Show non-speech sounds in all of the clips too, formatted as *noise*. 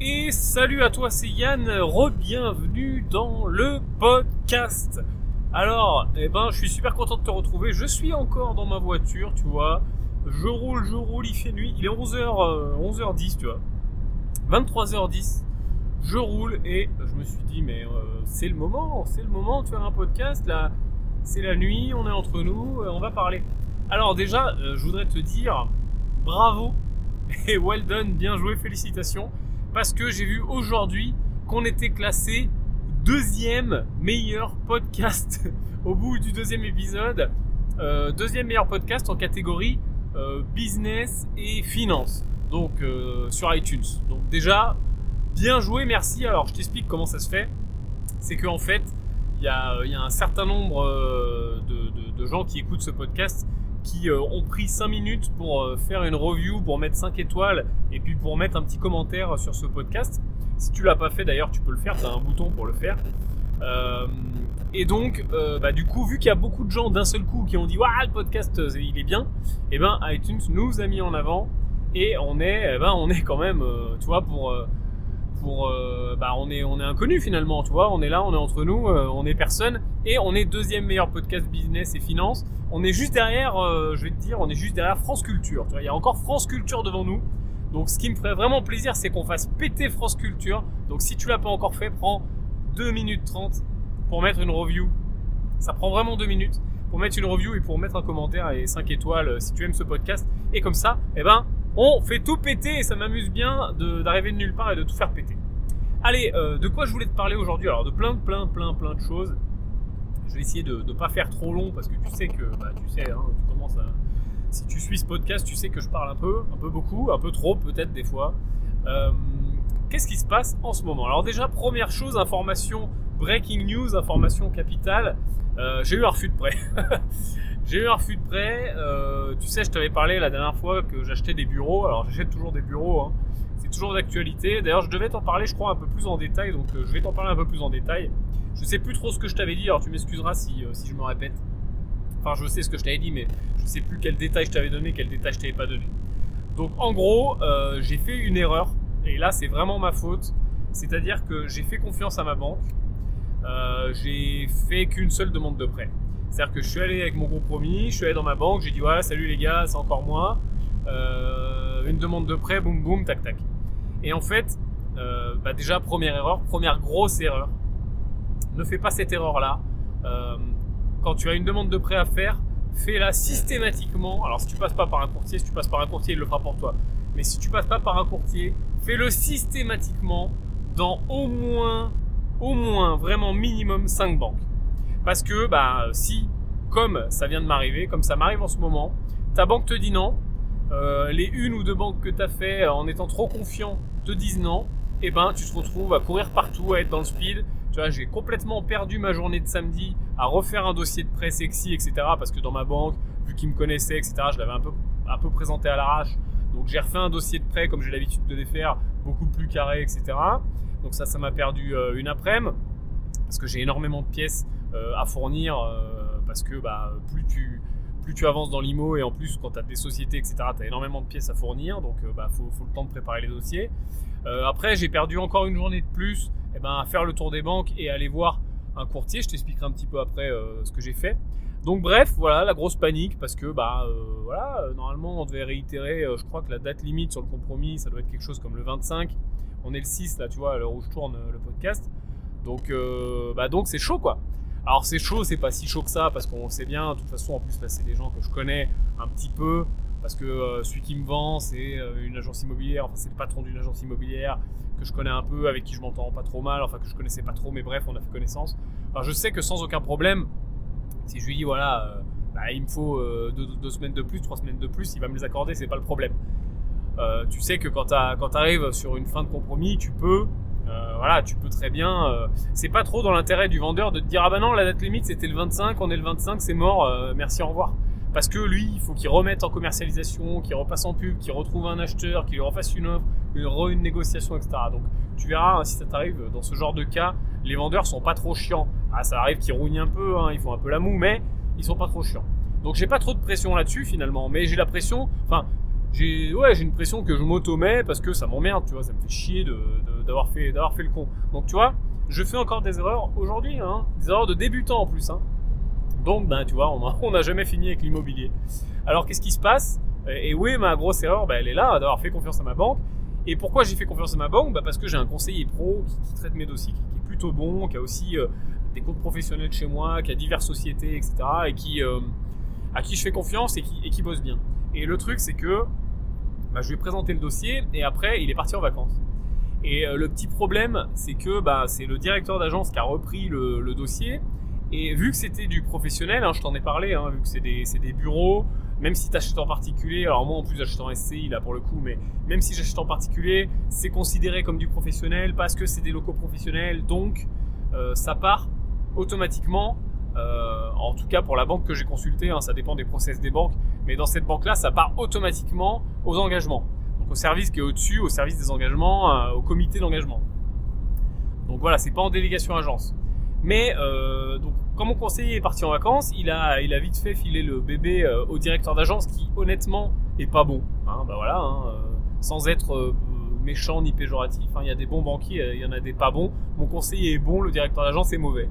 Et salut à toi, c'est Yann, re-bienvenue dans le podcast. Alors, eh ben, je suis super content de te retrouver. Je suis encore dans ma voiture, tu vois. Je roule, je roule, il fait nuit. Il est 11h, 11h10, tu vois. 23h10. Je roule et je me suis dit, mais euh, c'est le moment, c'est le moment de faire un podcast là. C'est la nuit, on est entre nous, euh, on va parler. Alors déjà, euh, je voudrais te dire bravo *laughs* et well done, bien joué, félicitations. Parce que j'ai vu aujourd'hui qu'on était classé deuxième meilleur podcast *laughs* au bout du deuxième épisode. deuxième meilleur podcast en catégorie business et finance. Donc sur iTunes. Donc déjà, Bien joué, merci. Alors, je t'explique comment ça se fait. C'est qu'en fait, il y, a, un certain nombre euh, de, gens qui écoutent ce podcast qui euh, ont pris 5 minutes pour euh, faire une review, pour mettre 5 étoiles et puis pour mettre un petit commentaire sur ce podcast. Si tu l'as pas fait d'ailleurs, tu peux le faire, tu as un bouton pour le faire. et donc, bah, du coup, vu qu'il y a beaucoup de gens d'un seul coup qui ont dit Waouh, le podcast, il est bien, et eh ben iTunes nous a mis en avant et on est, eh ben, on est quand même, tu vois, pour pour, euh, bah on est on est inconnu finalement, tu on est là, on est entre nous, euh, on est personne et on est deuxième meilleur podcast business et finance. On est juste derrière, euh, je vais te dire, on est juste derrière France Culture. Tu vois, il y a encore France Culture devant nous. Donc ce qui me ferait vraiment plaisir, c'est qu'on fasse péter France Culture. Donc si tu l'as pas encore fait, prends 2 minutes 30 pour mettre une review. Ça prend vraiment 2 minutes pour mettre une review et pour mettre un commentaire et 5 étoiles si tu aimes ce podcast. Et comme ça, eh ben, on fait tout péter et ça m'amuse bien d'arriver de, nulle part et de tout faire péter. Allez, euh, de quoi je voulais te parler aujourd'hui? Alors de plein, plein, plein, plein de choses. Je vais essayer de ne pas faire trop long parce que tu sais que, bah, tu sais, hein, tu commences à... Si tu suis ce podcast, tu sais que je parle un peu, un peu beaucoup, un peu trop peut-être des fois. Euh, qu'est-ce qui se passe en ce moment? Alors déjà, première chose, information breaking news, information capitale. Euh, j'ai eu un refus de prêt. *laughs* J'ai eu un refus de prêt. Euh, tu sais, je t'avais parlé la dernière fois que j'achetais des bureaux. Alors, j'achète toujours des bureaux. Hein. C'est toujours d'actualité. D'ailleurs, je devais t'en parler, je crois, un peu plus en détail. Donc, euh, je vais t'en parler un peu plus en détail. Je sais plus trop ce que je t'avais dit. Alors, tu m'excuseras si, euh, si je me répète. Enfin, je sais ce que je t'avais dit, mais je sais plus quel détail je t'avais donné, quel détail je t'avais pas donné. Donc, en gros, j'ai fait une erreur. Et là, c'est vraiment ma faute. C'est-à-dire que j'ai fait confiance à ma banque. j'ai fait qu'une seule demande de prêt. C'est-à-dire que je suis allé avec mon compromis, je suis allé dans ma banque, j'ai dit ouais salut les gars, c'est encore moi. Euh, une demande de prêt, boum boum, tac tac. Et en fait, euh, bah déjà première erreur, première grosse erreur. Ne fais pas cette erreur-là. Euh, quand tu as une demande de prêt à faire, fais-la systématiquement. Alors si tu passes pas par un courtier, si tu passes par un courtier, il le fera pour toi. Mais si tu passes pas par un courtier, fais-le systématiquement dans au moins, au moins, vraiment minimum 5 banques. Parce que bah, si, comme ça vient de m'arriver, comme ça m'arrive en ce moment, ta banque te dit non, euh, les une ou deux banques que tu as fait euh, en étant trop confiant te disent non, et eh ben tu te retrouves à courir partout, à être dans le speed. Tu vois, j'ai complètement perdu ma journée de samedi à refaire un dossier de prêt sexy, etc. Parce que dans ma banque, vu qu'ils me connaissaient, etc., je l'avais un peu, un peu présenté à l'arrache. Donc j'ai refait un dossier de prêt comme j'ai l'habitude de les faire, beaucoup plus carré, etc. Donc ça, ça m'a perdu euh, une après-midi parce que j'ai énormément de pièces à fournir euh, parce que bah, plus tu plus tu avances dans l'IMO et en plus quand tu as des sociétés etc tu as énormément de pièces à fournir donc il euh, bah, faut, faut, le temps de préparer les dossiers. Après j'ai perdu encore une journée de plus eh ben, à faire le tour des banques et aller voir un courtier. Je t'expliquerai un petit peu après ce que j'ai fait. Donc bref voilà la grosse panique parce que bah voilà normalement on devait réitérer je crois que la date limite sur le compromis ça doit être quelque chose comme le 25 on est le 6 là tu vois à l'heure où je tourne le podcast. Donc bah donc c'est chaud quoi alors c'est chaud, c'est pas si chaud que ça parce qu'on sait bien. De toute façon, en plus là, c'est des gens que je connais un petit peu parce que euh, celui qui me vend, c'est euh, une agence immobilière. Enfin, c'est le patron d'une agence immobilière que je connais un peu, avec qui je m'entends pas trop mal. Enfin, que je connaissais pas trop, mais bref, on a fait connaissance. Enfin, je sais que sans aucun problème, si je lui dis voilà, euh, bah, il me faut deux, semaines de plus, trois semaines de plus, il va me les accorder, c'est pas le problème. tu sais que quand tu arrives sur une fin de compromis, tu peux euh, voilà, tu peux très bien. Euh, c'est pas trop dans l'intérêt du vendeur de te dire ah bah non la date limite c'était le 25, on est le 25, c'est mort, euh, merci au revoir. Parce que lui, il faut qu'il remette en commercialisation, qu'il repasse en pub, qu'il retrouve un acheteur, qu'il refasse une offre, une, une négociation, etc. Donc tu verras hein, si ça t'arrive dans ce genre de cas, les vendeurs sont pas trop chiants. Ah ça arrive qu'ils rougnent un peu, hein, ils font un peu la moue, mais ils sont pas trop chiants. Donc j'ai pas trop de pression là-dessus finalement, mais j'ai la pression. Enfin, j'ai ouais, j'ai une pression que je m'automets parce que ça m'emmerde, tu vois, ça me fait chier de, d'avoir fait fait le con. Donc tu vois, je fais encore des erreurs aujourd'hui, hein, des erreurs de débutant en plus. Hein. Donc ben tu vois, on n'a *laughs* jamais fini avec l'immobilier. Alors qu'est-ce qui se passe? Et oui, ma grosse erreur, ben, elle est là, d'avoir fait confiance à ma banque. Et pourquoi j'ai fait confiance à ma banque? Bah Parce que j'ai un conseiller pro qui, traite mes dossiers, qui, est plutôt bon, qui a aussi euh, des comptes professionnels chez moi, qui a diverses sociétés, etc. Et qui, euh, à qui je fais confiance et qui, qui bosse bien. Et le truc, c'est que bah, je lui ai présenté le dossier et après, il est parti en vacances. Et euh, le petit problème, c'est que bah, c'est le directeur d'agence qui a repris le, dossier. Et vu que c'était du professionnel, hein, je t'en ai parlé, hein, vu que c'est des, bureaux, même si tu achètes en particulier, alors moi en plus j'achète en SCI là pour le coup, mais même si j'achète en particulier, c'est considéré comme du professionnel parce que c'est des locaux professionnels, donc euh, ça part automatiquement euh, en tout cas pour la banque que j'ai consultée, hein, ça dépend des process des banques, mais dans cette banque-là, ça part automatiquement aux engagements. Donc au service qui est au-dessus, au service des engagements, euh, au comité d'engagement. Donc voilà, c'est pas en délégation agence. Mais euh, donc, quand mon conseiller est parti en vacances, il a, il a vite fait filer le bébé au directeur d'agence qui honnêtement est pas bon. Hein, bah voilà, hein, sans être méchant ni péjoratif. Hein, il y a des bons banquiers, il y en a des pas bons. Mon conseiller est bon, le directeur d'agence est mauvais.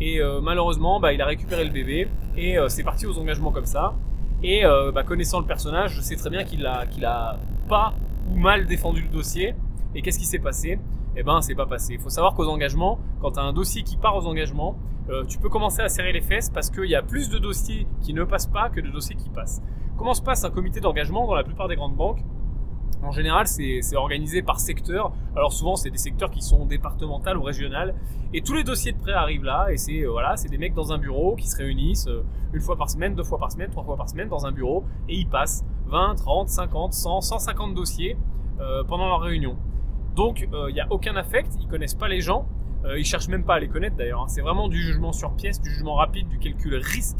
Et euh, malheureusement, bah, il a récupéré le bébé et euh, c'est parti aux engagements comme ça. Et euh, bah, connaissant le personnage, je sais très bien qu'il a, pas ou mal défendu le dossier. Et qu'est-ce qui s'est passé? Eh ben, c'est pas passé. Il faut savoir qu'aux engagements, quand tu as un dossier qui part aux engagements, tu peux commencer à serrer les fesses parce qu'il y a plus de dossiers qui ne passent pas que de dossiers qui passent. Comment se passe un comité d'engagement dans la plupart des grandes banques? En général, c'est organisé par secteur. Alors souvent, c'est des secteurs qui sont départementaux ou régionaux. Et tous les dossiers de prêt arrivent là. Et c'est euh, voilà, des mecs dans un bureau qui se réunissent euh, une fois par semaine, deux fois par semaine, trois fois par semaine dans un bureau. Et ils passent 20, 30, 50, 100, 150 dossiers euh, pendant leur réunion. Donc, il n'y a aucun affect. Ils connaissent pas les gens. ils cherchent même pas à les connaître d'ailleurs. Hein. C'est vraiment du jugement sur pièce, du jugement rapide, du calcul risque,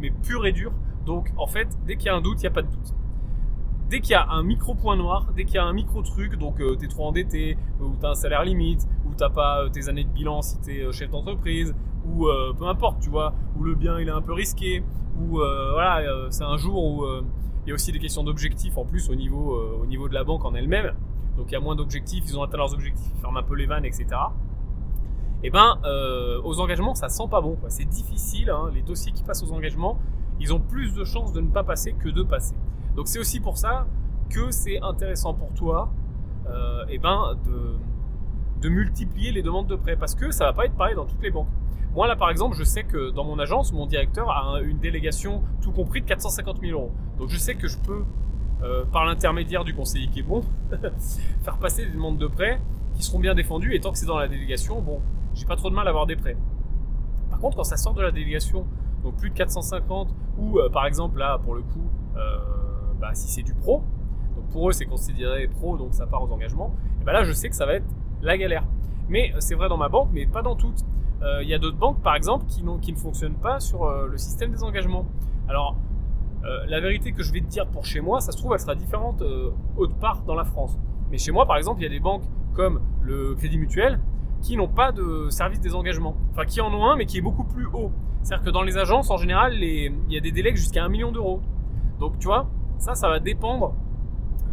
mais pur et dur. Donc, en fait, dès qu'il y a un doute, il n'y a pas de doute dès qu'il y a un micro point noir, dès qu'il y a un micro truc, donc euh, t'es trop endetté, ou t'as un salaire limite, ou t'as pas euh, tes années de bilan si t'es euh, chef d'entreprise, ou peu importe, tu vois, ou le bien il est un peu risqué, ou voilà, c'est un jour où il y a aussi des questions d'objectifs en plus au niveau, au niveau de la banque en elle-même. Donc il y a moins d'objectifs, ils ont atteint leurs objectifs, ils ferment un peu les vannes, etc. Et eh ben, aux engagements, ça sent pas bon. C'est difficile. Hein, les dossiers qui passent aux engagements, ils ont plus de chances de ne pas passer que de passer. Donc c'est aussi pour ça que c'est intéressant pour toi euh, ben, de, de multiplier les demandes de prêt parce que ça va pas être pareil dans toutes les banques. Moi là par exemple, je sais que dans mon agence, mon directeur a une délégation tout compris de 450 000 euros. Donc je sais que je peux, euh, par l'intermédiaire du conseiller qui est bon, *laughs* faire passer des demandes de prêt qui seront bien défendues et tant que c'est dans la délégation, bon, j'ai pas trop de mal à avoir des prêts. Par contre, quand ça sort de la délégation, donc plus de 450 ou euh, par exemple là pour le coup bah, si c'est du pro, donc pour eux c'est considéré pro, donc ça part aux engagements, et ben là je sais que ça va être la galère. Mais euh, c'est vrai dans ma banque, mais pas dans toutes. Euh, il y a d'autres banques par exemple qui, qui, ne fonctionnent pas sur euh, le système des engagements. Alors la vérité que je vais te dire pour chez moi, ça se trouve elle sera différente autre part dans la France. Mais chez moi par exemple, il y a des banques comme le Crédit Mutuel qui n'ont pas de service des engagements. Enfin, qui en ont un, mais qui est beaucoup plus haut. C'est-à-dire que dans les agences, en général, il y a des délais jusqu'à 1 million d'euros. Donc, tu vois, ça, ça va dépendre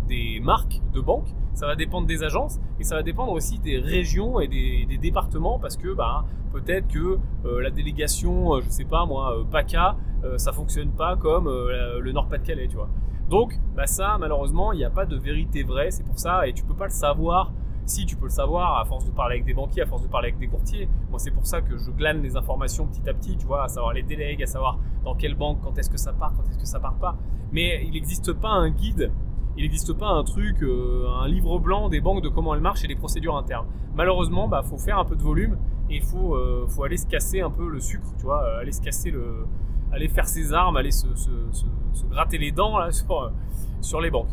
des marques de banques, ça va dépendre des agences et ça va dépendre aussi des régions et des, départements parce que bah, peut-être que euh, la délégation, euh, je sais pas moi, euh, PACA, ça fonctionne pas comme le Nord-Pas-de-Calais, tu vois. Donc bah, ça, malheureusement, il n'y a pas de vérité vraie, c'est pour ça et tu peux pas le savoir. Si tu peux le savoir à force de parler avec des banquiers, à force de parler avec des courtiers. Moi, c'est pour ça que je glane les informations petit à petit, tu vois, à savoir les délègues, à savoir dans quelle banque, quand est-ce que ça part, quand est-ce que ça part pas. Mais il n'existe pas un guide, il n'existe pas un truc, euh, un livre blanc des banques de comment elles marchent et des procédures internes. Malheureusement, bah faut faire un peu de volume et il faut, euh, faut aller se casser un peu le sucre, tu vois, euh, aller se casser le, aller faire ses armes, aller se, se, se, gratter les dents là *laughs* sur les banques.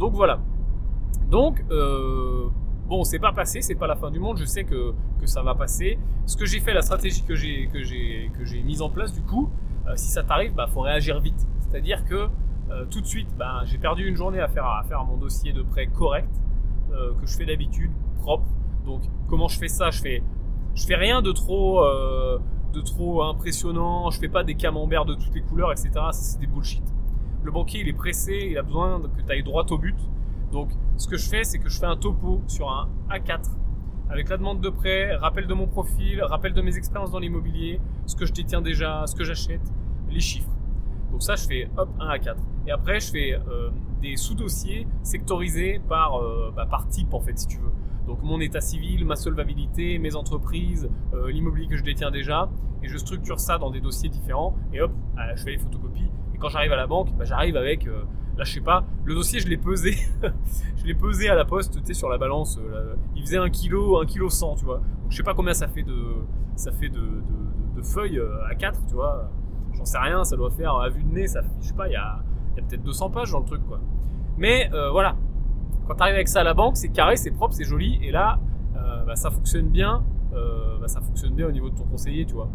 Donc voilà. Donc bon, c'est pas passé, c'est pas la fin du monde. Je sais que, que ça va passer. Ce que j'ai fait, la stratégie que j'ai que j'ai que j'ai mise en place, du coup, si ça t'arrive, bah faut réagir vite. C'est-à-dire que euh, tout de suite, ben, j'ai perdu une journée à faire, à faire mon dossier de prêt correct, euh, que je fais d'habitude, propre. Donc, comment je fais ça? Je fais, je fais rien de trop, euh, de trop impressionnant. Je fais pas des camemberts de toutes les couleurs, etc. C'est des bullshit. le banquier il est pressé, il a besoin que tu ailles droit au but. Donc ce que je fais, c'est que je fais un topo sur un A4 avec la demande de prêt, rappel de mon profil, rappel de mes expériences dans l'immobilier, ce que je détiens déjà, ce que j'achète, les chiffres. Donc ça, je fais hop 1 à 4. Et après, je fais euh, des sous-dossiers sectorisés par, euh, bah, par type en fait, si tu veux. Donc mon état civil, ma solvabilité, mes entreprises, euh, l'immobilier que je détiens déjà, et je structure ça dans des dossiers différents. Et hop, je fais les photocopies. Quand j'arrive à la banque, bah, j'arrive avec Là, je sais pas, le dossier, je l'ai pesé. *laughs* je l'ai pesé à la poste, tu sais, sur la balance. Euh, il faisait 1 kg, 1 kg 100, tu vois. Donc, je sais pas combien ça fait de, ça fait de, feuilles euh, à 4, tu vois. J'en sais rien, ça doit faire, à vue de nez, ça, je sais pas, il y a, peut-être 200 pages dans le truc, quoi. Mais euh, voilà, quand tu arrives avec ça à la banque, c'est carré, c'est propre, c'est joli, et là, bah, ça fonctionne bien. bah, ça fonctionne bien au niveau de ton conseiller, tu vois.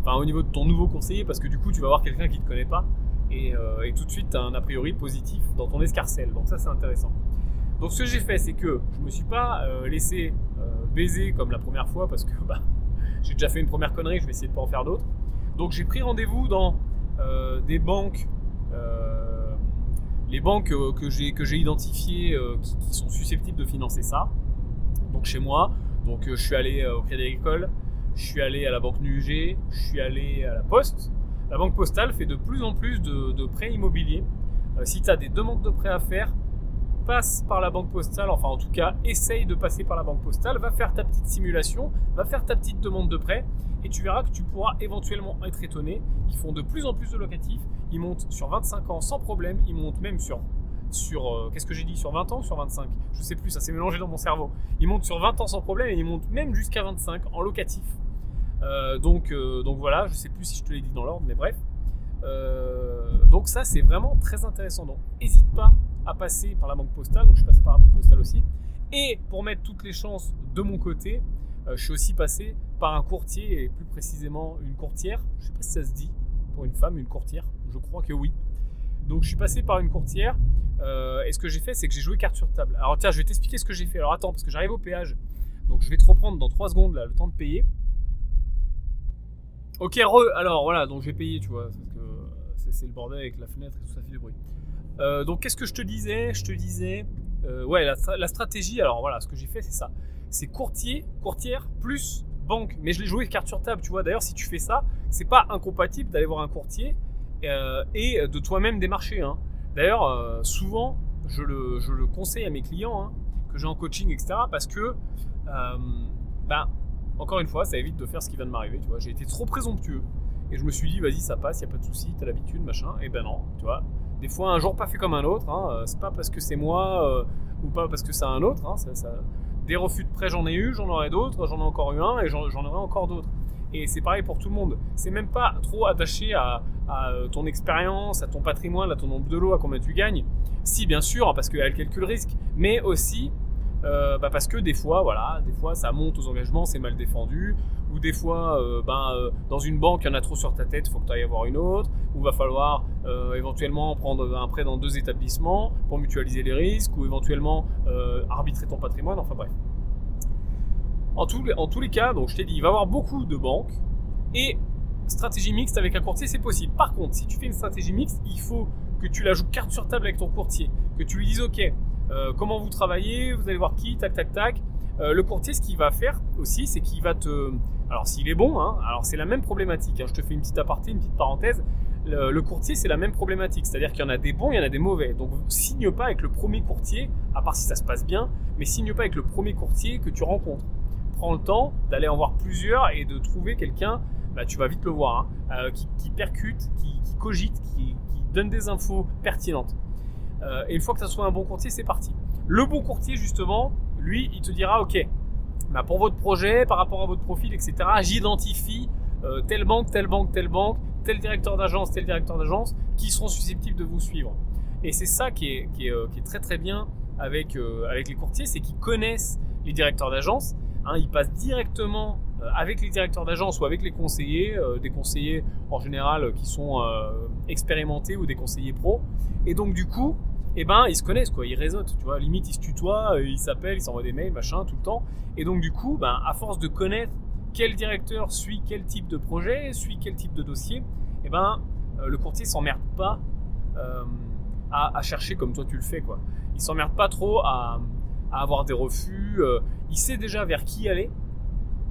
Enfin, au niveau de ton nouveau conseiller, parce que du coup, tu vas voir quelqu'un qui te connaît pas euh, et, tout de suite un a priori positif dans ton escarcelle. Donc ça c'est intéressant. Donc ce que j'ai fait c'est que je me suis pas euh, laissé euh, baiser comme la première fois parce que *laughs* bah, j'ai déjà fait une première connerie, je vais essayer de pas en faire d'autres. Donc j'ai pris rendez-vous dans des banques, les banques que j'ai que j'ai identifiées qui, qui, sont susceptibles de financer ça. Donc chez moi, donc je suis allé au Crédit Agricole, je suis allé à la banque NUG, je suis allé à la Poste, la banque postale fait de plus en plus de, prêts immobiliers. Euh, si tu as des demandes de prêts à faire, passe par la banque postale, enfin en tout cas essaye de passer par la banque postale, va faire ta petite simulation, va faire ta petite demande de prêt et tu verras que tu pourras éventuellement être étonné. Ils font de plus en plus de locatifs, ils montent sur 25 ans sans problème, ils montent même sur sur euh, qu'est-ce que j'ai dit sur 20 ans ou sur 25 Je sais plus, ça s'est mélangé dans mon cerveau. Ils montent sur 20 ans sans problème et ils montent même jusqu'à 25 en locatif. Euh, donc, euh, donc voilà, je sais plus si je te l'ai dit dans l'ordre, mais bref. Euh, donc ça, c'est vraiment très intéressant. Donc, n'hésite pas à passer par la banque postale. Donc, je suis passé par la banque postale aussi. Et pour mettre toutes les chances de mon côté, je suis aussi passé par un courtier et plus précisément une courtière. Je sais pas si ça se dit pour une femme, une courtière. Je crois que oui. Donc je suis passé par une courtière et ce que j'ai fait c'est que j'ai joué carte sur table. Alors tiens, je vais t'expliquer ce que j'ai fait. Alors attends, parce que j'arrive au péage. Donc je vais te reprendre dans 3 secondes le temps de payer. Ok, alors voilà, donc j'ai payé, tu vois, parce que c'est le bordel avec la fenêtre et tout ça fait du bruit. Euh, donc qu'est-ce que je te disais? Je te disais, euh, ouais, la, stratégie, alors voilà, ce que j'ai fait, c'est ça. C'est courtier, courtière plus banque. Mais je l'ai joué carte sur table, tu vois. D'ailleurs, si tu fais ça, c'est pas incompatible d'aller voir un courtier euh, et de toi-même démarcher. Hein. D'ailleurs, souvent, je le, je le, conseille à mes clients hein, que j'ai en coaching, etc. Parce que, ben, encore une fois, ça évite de faire ce qui vient de m'arriver, tu vois. J'ai été trop présomptueux. Et je me suis dit, vas-y, ça passe, y a pas de souci, t'as l'habitude, machin. Et ben non, tu vois. Des fois, un jour pas fait comme un autre. Hein. Euh, c'est pas parce que c'est moi euh, ou pas parce que c'est un autre. Hein. Ça, Des refus de prêt, j'en ai eu, j'en aurai d'autres, j'en ai encore eu un et j'en aurai encore d'autres. Et c'est pareil pour tout le monde. C'est même pas trop attaché à, euh, ton expérience, à ton patrimoine, à ton nombre de lots, à combien tu gagnes. Si, bien sûr, parce qu'elle calcule le risque, mais aussi euh, bah, parce que des fois, voilà, des fois ça monte aux engagements, c'est mal défendu, ou des fois, euh, ben, euh, dans une banque, il y en a trop sur ta tête, il faut que tu ailles avoir une autre, ou va falloir éventuellement prendre un prêt dans deux établissements pour mutualiser les risques, ou éventuellement arbitrer ton patrimoine, enfin bref. En, en tous les cas, donc je t'ai dit, il va y avoir beaucoup de banques, et stratégie mixte avec un courtier, c'est possible. Par contre, si tu fais une stratégie mixte, il faut que tu la joues carte sur table avec ton courtier, que tu lui dises, ok, euh, comment vous travaillez, vous allez voir qui, tac, tac, tac. Euh, le courtier, ce qu'il va faire aussi, c'est qu'il va te... Alors s'il est bon, hein, alors c'est la même problématique. Hein. je te fais une petite aparté, une petite parenthèse. Le, courtier, c'est la même problématique. C'est-à-dire qu'il y en a des bons, il y en a des mauvais. Donc signe pas avec le premier courtier, à part si ça se passe bien, mais signe pas avec le premier courtier que tu rencontres. Prends le temps d'aller en voir plusieurs et de trouver quelqu'un, bah, tu vas vite le voir, hein, euh, qui, percute, qui, cogite, qui donne des infos pertinentes. Euh, et une fois que ça soit un bon courtier, c'est parti. Le bon courtier, justement, lui, il te dira, ok, bah pour votre projet, par rapport à votre profil, etc., j'identifie euh, telle banque, telle banque, telle banque, tel directeur d'agence, tel directeur d'agence, qui seront susceptibles de vous suivre. Et c'est ça qui est, qui, est, euh, qui est, très très bien avec, avec les courtiers, c'est qu'ils connaissent les directeurs d'agence. Hein, ils passent directement avec les directeurs d'agence ou avec les conseillers, des conseillers en général qui sont expérimentés ou des conseillers pros. Et donc du coup, eh ben ils se connaissent quoi, ils réseautent, tu vois, limite ils se tutoient, euh, ils s'appellent, ils s'envoient des mails, machin, tout le temps. Et donc du coup, ben, à force de connaître quel directeur suit quel type de projet, suit quel type de dossier, eh ben euh, le courtier s'emmerde pas euh, à, chercher comme toi tu le fais, quoi. Il s'emmerde pas trop à, avoir des refus. Il sait déjà vers qui aller,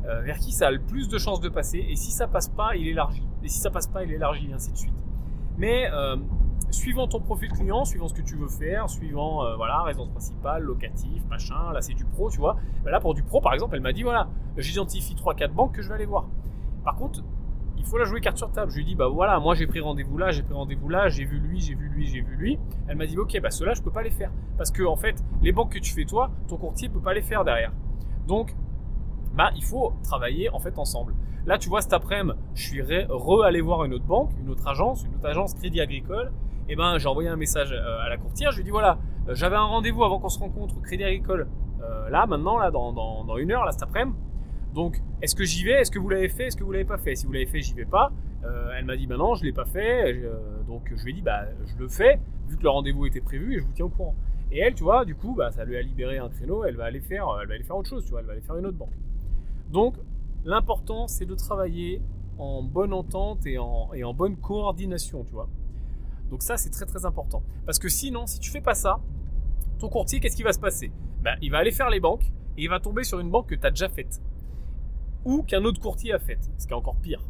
vers qui ça a le plus de chances de passer. Et si ça passe pas, il élargit. Et si ça passe pas, il élargit, ainsi de suite. Mais suivant ton profil client, suivant ce que tu veux faire, suivant voilà résidence principale, locatif, machin, là c'est du pro, tu vois. Ben là pour du pro, par exemple, elle m'a dit voilà, j'identifie 3-4 banques que je vais aller voir. Par contre, il faut la jouer carte sur table. Je lui dis, bah voilà, moi j'ai pris rendez-vous là, j'ai pris rendez-vous là, j'ai vu lui, j'ai vu lui, j'ai vu lui. Elle m'a dit, ok, bah ceux-là, je peux pas les faire. Parce que, en fait, les banques que tu fais toi, ton courtier peut pas les faire derrière. Donc, bah, il faut travailler, en fait, ensemble. Là, tu vois, cet après-midi, je suis re-allé voir une autre banque, une autre agence, une autre agence Crédit Agricole. Et ben, j'ai envoyé un message euh, à la courtière. Je lui ai dit, voilà, euh, j'avais un rendez-vous avant qu'on se rencontre au Crédit Agricole. Euh, là, maintenant, là, dans, dans, une heure, là, cet après-midi. Donc, est-ce que j'y vais? Est-ce que vous l'avez fait? Est-ce que vous l'avez pas fait? Si vous l'avez fait, j'y vais pas. Elle m'a dit, bah non, je l'ai pas fait. Donc, je lui ai dit, bah, je le fais, vu que le rendez-vous était prévu et je vous tiens au courant. Et elle, tu vois, du coup, bah, ça lui a libéré un créneau. Elle va aller faire, elle va aller faire autre chose, tu vois. Elle va aller faire une autre banque. Donc, l'important, c'est de travailler en bonne entente et en, et en bonne coordination, tu vois. Donc ça, c'est très très important. Parce que sinon, si tu fais pas ça, ton courtier, qu'est-ce qui va se passer? Ben, Il va aller faire les banques et il va tomber sur une banque que tu as déjà faite ou qu'un autre courtier a fait, ce qui est encore pire.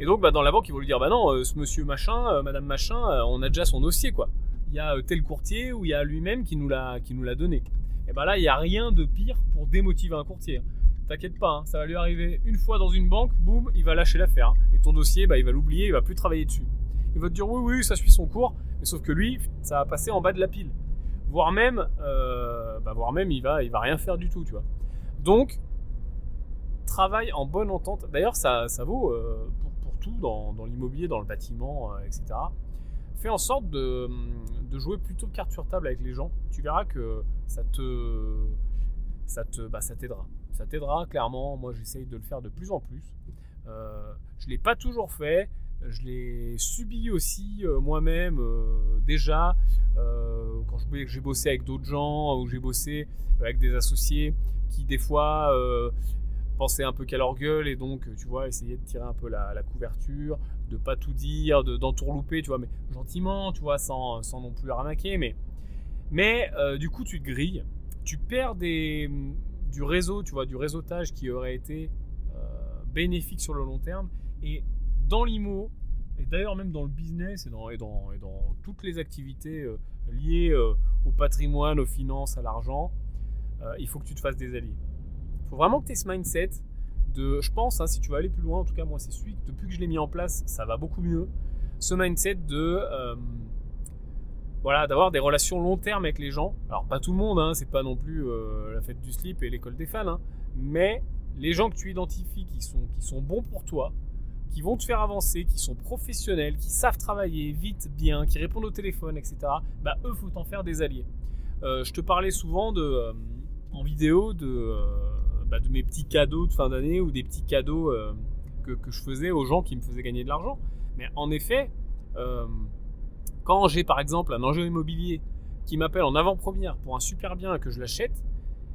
Et donc, bah, dans la banque, ils vont lui dire, bah non, euh, ce monsieur machin, euh, madame machin, euh, on a déjà son dossier, quoi. Il y a tel courtier ou il y a lui-même qui nous l'a, donné. Et bah là, il n'y a rien de pire pour démotiver un courtier. T'inquiète pas, hein, ça va lui arriver une fois dans une banque, boum, il va lâcher l'affaire. Et ton dossier, bah, il va l'oublier, il va plus travailler dessus. Il va te dire, oui, oui, ça suit son cours, sauf que lui, ça va passer en bas de la pile. Voire même, bah, voire même, il va, il va rien faire du tout, tu vois. Donc, travaille en bonne entente. D'ailleurs, ça, ça vaut euh, pour, tout dans, l'immobilier, dans le bâtiment, euh, etc. Fais en sorte de, de, jouer plutôt carte sur table avec les gens. Tu verras que ça te, ça te, bah, ça t'aidera. Ça t'aidera clairement. Moi, j'essaye de le faire de plus en plus. Euh, je l'ai pas toujours fait. Je l'ai subi aussi moi-même déjà quand j'ai bossé avec d'autres gens ou j'ai bossé avec des associés qui des fois penser un peu qu'à leur gueule et donc, tu vois, essayer de tirer un peu la, couverture, de pas tout dire, d'entourlouper, tu vois, mais gentiment, tu vois, sans, sans non plus arnaquer, mais, mais euh, du coup, tu te grilles, tu perds du réseau, tu vois, du réseautage qui aurait été euh, bénéfique sur le long terme, et dans l'IMO, et d'ailleurs même dans le business et dans, toutes les activités euh, liées au patrimoine, aux finances, à l'argent, il faut que tu te fasses des alliés faut vraiment que tu aies ce mindset de, je pense, hein, si tu veux aller plus loin, en tout cas moi c'est celui depuis que je l'ai mis en place, ça va beaucoup mieux. Ce mindset de, euh, voilà, d'avoir des relations long terme avec les gens. Alors pas tout le monde, hein, c'est pas non plus euh, la fête du slip et l'école des fans, hein, mais les gens que tu identifies qui sont, qui sont bons pour toi, qui vont te faire avancer, qui sont professionnels, qui savent travailler vite, bien, qui répondent au téléphone, etc. Bah eux, faut en faire des alliés. Euh, je te parlais souvent de, en vidéo de bah, de mes petits cadeaux de fin d'année ou des petits cadeaux euh, que, je faisais aux gens qui me faisaient gagner de l'argent. Mais en effet, euh, quand j'ai par exemple un enjeu immobilier qui m'appelle en avant-première pour un super bien que je l'achète,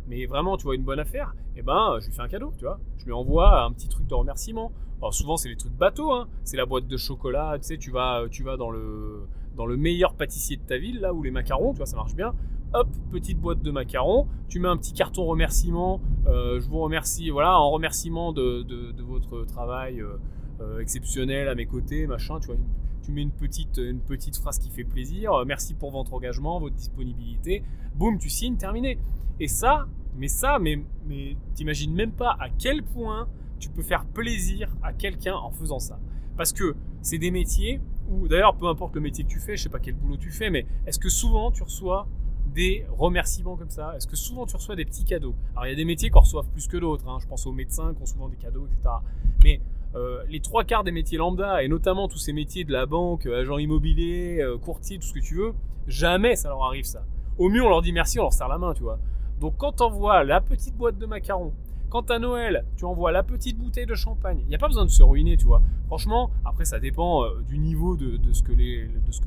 mais vraiment, tu vois, une bonne affaire, et eh ben, je lui fais un cadeau, tu vois. Je lui envoie un petit truc de remerciement. Alors souvent, c'est les trucs bateaux, hein. C'est la boîte de chocolat, tu sais, tu vas, tu vas dans le, dans le meilleur pâtissier de ta ville, là où les macarons, tu vois, ça marche bien hop, petite boîte de macarons, tu mets un petit carton remerciement, euh, je vous remercie, voilà, en remerciement de, votre travail euh, euh, exceptionnel à mes côtés, machin, tu vois, tu mets une petite, une petite phrase qui fait plaisir, merci pour votre engagement, votre disponibilité, boum, tu signes, terminé. Et ça, mais ça, mais, mais t'imagines même pas à quel point tu peux faire plaisir à quelqu'un en faisant ça. Parce que c'est des métiers où, d'ailleurs, peu importe le métier que tu fais, je sais pas quel boulot tu fais, mais est-ce que souvent tu reçois des remerciements comme ça? Est-ce que souvent tu reçois des petits cadeaux? Alors il y a des métiers qui reçoivent plus que d'autres, hein. je pense aux médecins qui ont souvent des cadeaux, etc. Mais euh, les trois quarts des métiers lambda, et notamment tous ces métiers de la banque, agent immobilier, euh, courtier, tout ce que tu veux, jamais ça leur arrive ça. Au mieux on leur dit merci, on leur serre la main, tu vois. Donc quand t'envoies la petite boîte de macarons, quand à Noël, tu envoies la petite bouteille de champagne, il n'y a pas besoin de se ruiner, tu vois. Franchement, après ça dépend du niveau de, ce que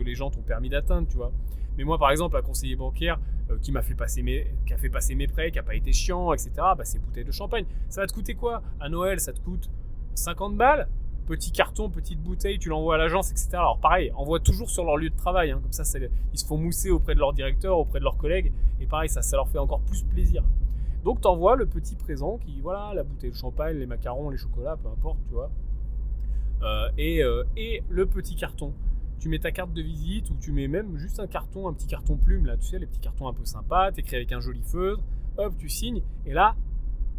les, gens t'ont permis d'atteindre, tu vois. Mais moi, par exemple, un conseiller bancaire euh, qui m'a fait passer mes, a fait passer mes prêts, qui n'a pas été chiant, etc. Bah, c'est bouteille de champagne. Ça va te coûter quoi? À Noël, ça te coûte 50 balles? petit carton, petite bouteille, tu l'envoies à l'agence, etc. Alors pareil, envoie toujours sur leur lieu de travail, hein. comme ça ils se font mousser auprès de leur directeur, auprès de leurs collègues, et pareil, ça, ça leur fait encore plus plaisir. Donc t'envoies le petit présent qui, voilà, la bouteille de champagne, les macarons, les chocolats, peu importe, tu vois. Euh, et, euh, et, le petit carton. Tu mets ta carte de visite ou tu mets même juste un carton, un petit carton plume, là, tu sais, les petits cartons un peu sympas, t'écris avec un joli feutre, hop, tu signes, et là,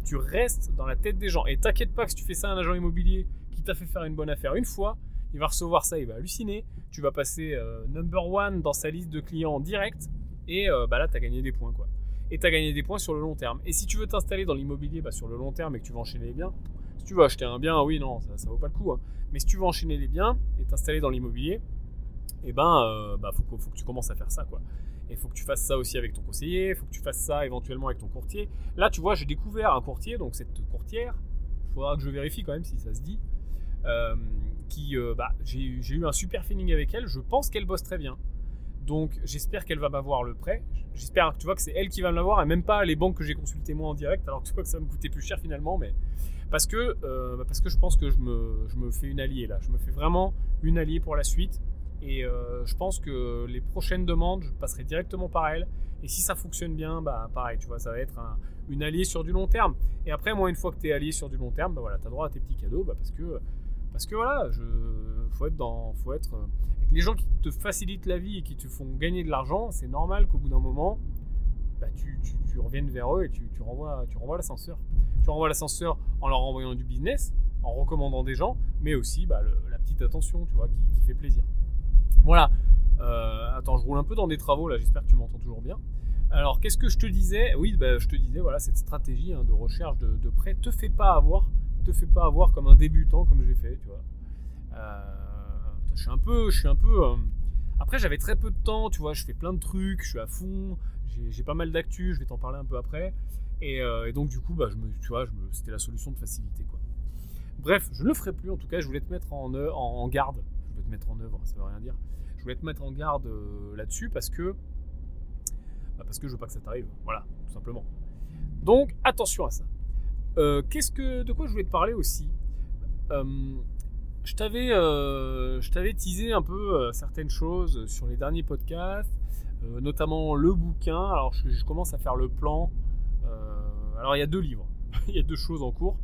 tu restes dans la tête des gens. Et t'inquiète pas que si tu fais ça à un agent immobilier qui t'a fait faire une bonne affaire une fois, il va recevoir ça, il va halluciner, tu vas passer euh, number one dans sa liste de clients en direct, et bah là, tu as gagné des points, quoi et tu as gagné des points sur le long terme. Et si tu veux t'installer dans l'immobilier bah, sur le long terme et que tu veux enchaîner les biens, si tu veux acheter un bien, oui, non, ça, ça vaut pas le coup. Hein. Mais si tu veux enchaîner les biens et t'installer dans l'immobilier, eh ben, euh, bah, faut, que tu commences à faire ça, quoi. Et faut que tu fasses ça aussi avec ton conseiller, il faut que tu fasses ça éventuellement avec ton courtier. Là, tu vois, j'ai découvert un courtier, donc cette courtière, il faudra que je vérifie quand même si ça se dit, euh, qui, euh, bah, j'ai eu un super feeling avec elle, je pense qu'elle bosse très bien. Donc j'espère qu'elle va m'avoir le prêt. J'espère que tu vois que c'est elle qui va me l'avoir et même pas les banques que j'ai consultées moi en direct. Alors tu vois que ça va me coûter plus cher finalement, mais parce que euh, bah, parce que je pense que je me, je me fais une alliée là. Je me fais vraiment une alliée pour la suite. Et euh, je pense que les prochaines demandes, je passerai directement par elle. Et si ça fonctionne bien, bah pareil, tu vois, ça va être une alliée sur du long terme. Et après, moi, une fois que tu es allié sur du long terme, bah voilà, tu droit à tes petits cadeaux bah, parce que parce que voilà, je, faut être dans, faut être euh, les gens qui te facilitent la vie et qui te font gagner de l'argent, c'est normal qu'au bout d'un moment, bah, tu, reviennes vers eux et tu, tu renvoies, tu renvoies l'ascenseur. Tu renvoies l'ascenseur en leur envoyant du business, en recommandant des gens, mais aussi bah, la petite attention, tu vois, qui, fait plaisir. Voilà. Euh, attends, je roule un peu dans des travaux là. J'espère que tu m'entends toujours bien. Alors, qu'est-ce que je te disais? Oui, bah, je te disais, voilà, cette stratégie hein, de recherche de, de prêt te fait pas avoir, te fait pas avoir comme un débutant, comme j'ai fait, tu vois. Euh, je suis un peu, je suis un peu. Euh, après, j'avais très peu de temps, tu vois. Je fais plein de trucs, je suis à fond. J'ai pas mal d'actu, je vais t'en parler un peu après. Et, euh, donc, du coup, bah, je me, tu vois, c'était la solution de facilité, quoi. Bref, je ne le ferai plus. En tout cas, je voulais te mettre en, garde. Je voulais te mettre en œuvre, ça veut rien dire. Je voulais te mettre en garde là-dessus parce que bah, parce que je veux pas que ça t'arrive. Voilà, tout simplement. Donc, attention à ça. Qu'est-ce que, de quoi je voulais te parler aussi? Je t'avais, euh, je t'avais teasé un peu euh, certaines choses sur les derniers podcasts, euh, notamment le bouquin. Alors je, commence à faire le plan. alors il y a deux livres, *laughs* il y a deux choses en cours.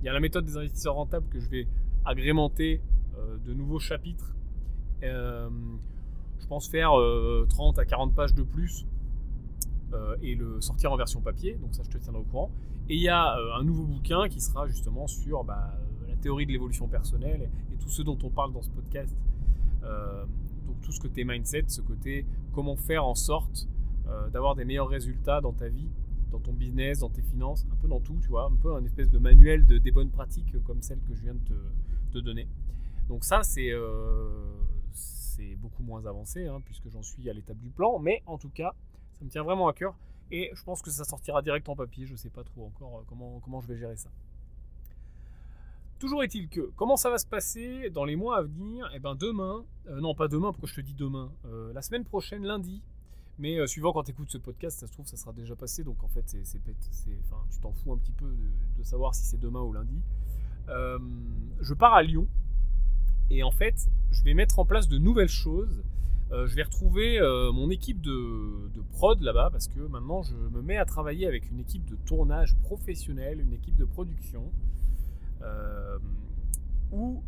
Il y a la méthode des investisseurs rentables que je vais agrémenter de nouveaux chapitres. je pense faire 30 à 40 pages de plus et le sortir en version papier. Donc ça je te tiendrai au courant. Et il y a un nouveau bouquin qui sera justement sur bah, théorie de l'évolution personnelle et, tout ce dont on parle dans ce podcast. Euh, donc tout ce côté mindset, ce côté comment faire en sorte euh, d'avoir des meilleurs résultats dans ta vie, dans ton business, dans tes finances, un peu dans tout, tu vois, un peu un espèce de manuel de, des bonnes pratiques comme celle que je viens de te, donner. Donc ça, c'est euh, beaucoup moins avancé, hein, puisque j'en suis à l'étape du plan, mais en tout cas, ça me tient vraiment à cœur. Et je pense que ça sortira direct en papier, je ne sais pas trop encore comment, comment je vais gérer ça. Toujours est-il que, comment ça va se passer dans les mois à venir? Eh bien demain, euh, non pas demain, pourquoi je te dis demain? Euh, La semaine prochaine, lundi, mais euh, suivant quand tu écoutes ce podcast, ça se trouve, ça sera déjà passé, donc en fait, tu t'en fous un petit peu de, savoir si c'est demain ou lundi. je pars à Lyon, et en fait, je vais mettre en place de nouvelles choses. Je vais retrouver mon équipe de, prod là-bas, parce que maintenant, je me mets à travailler avec une équipe de tournage professionnelle, une équipe de production. Euh, où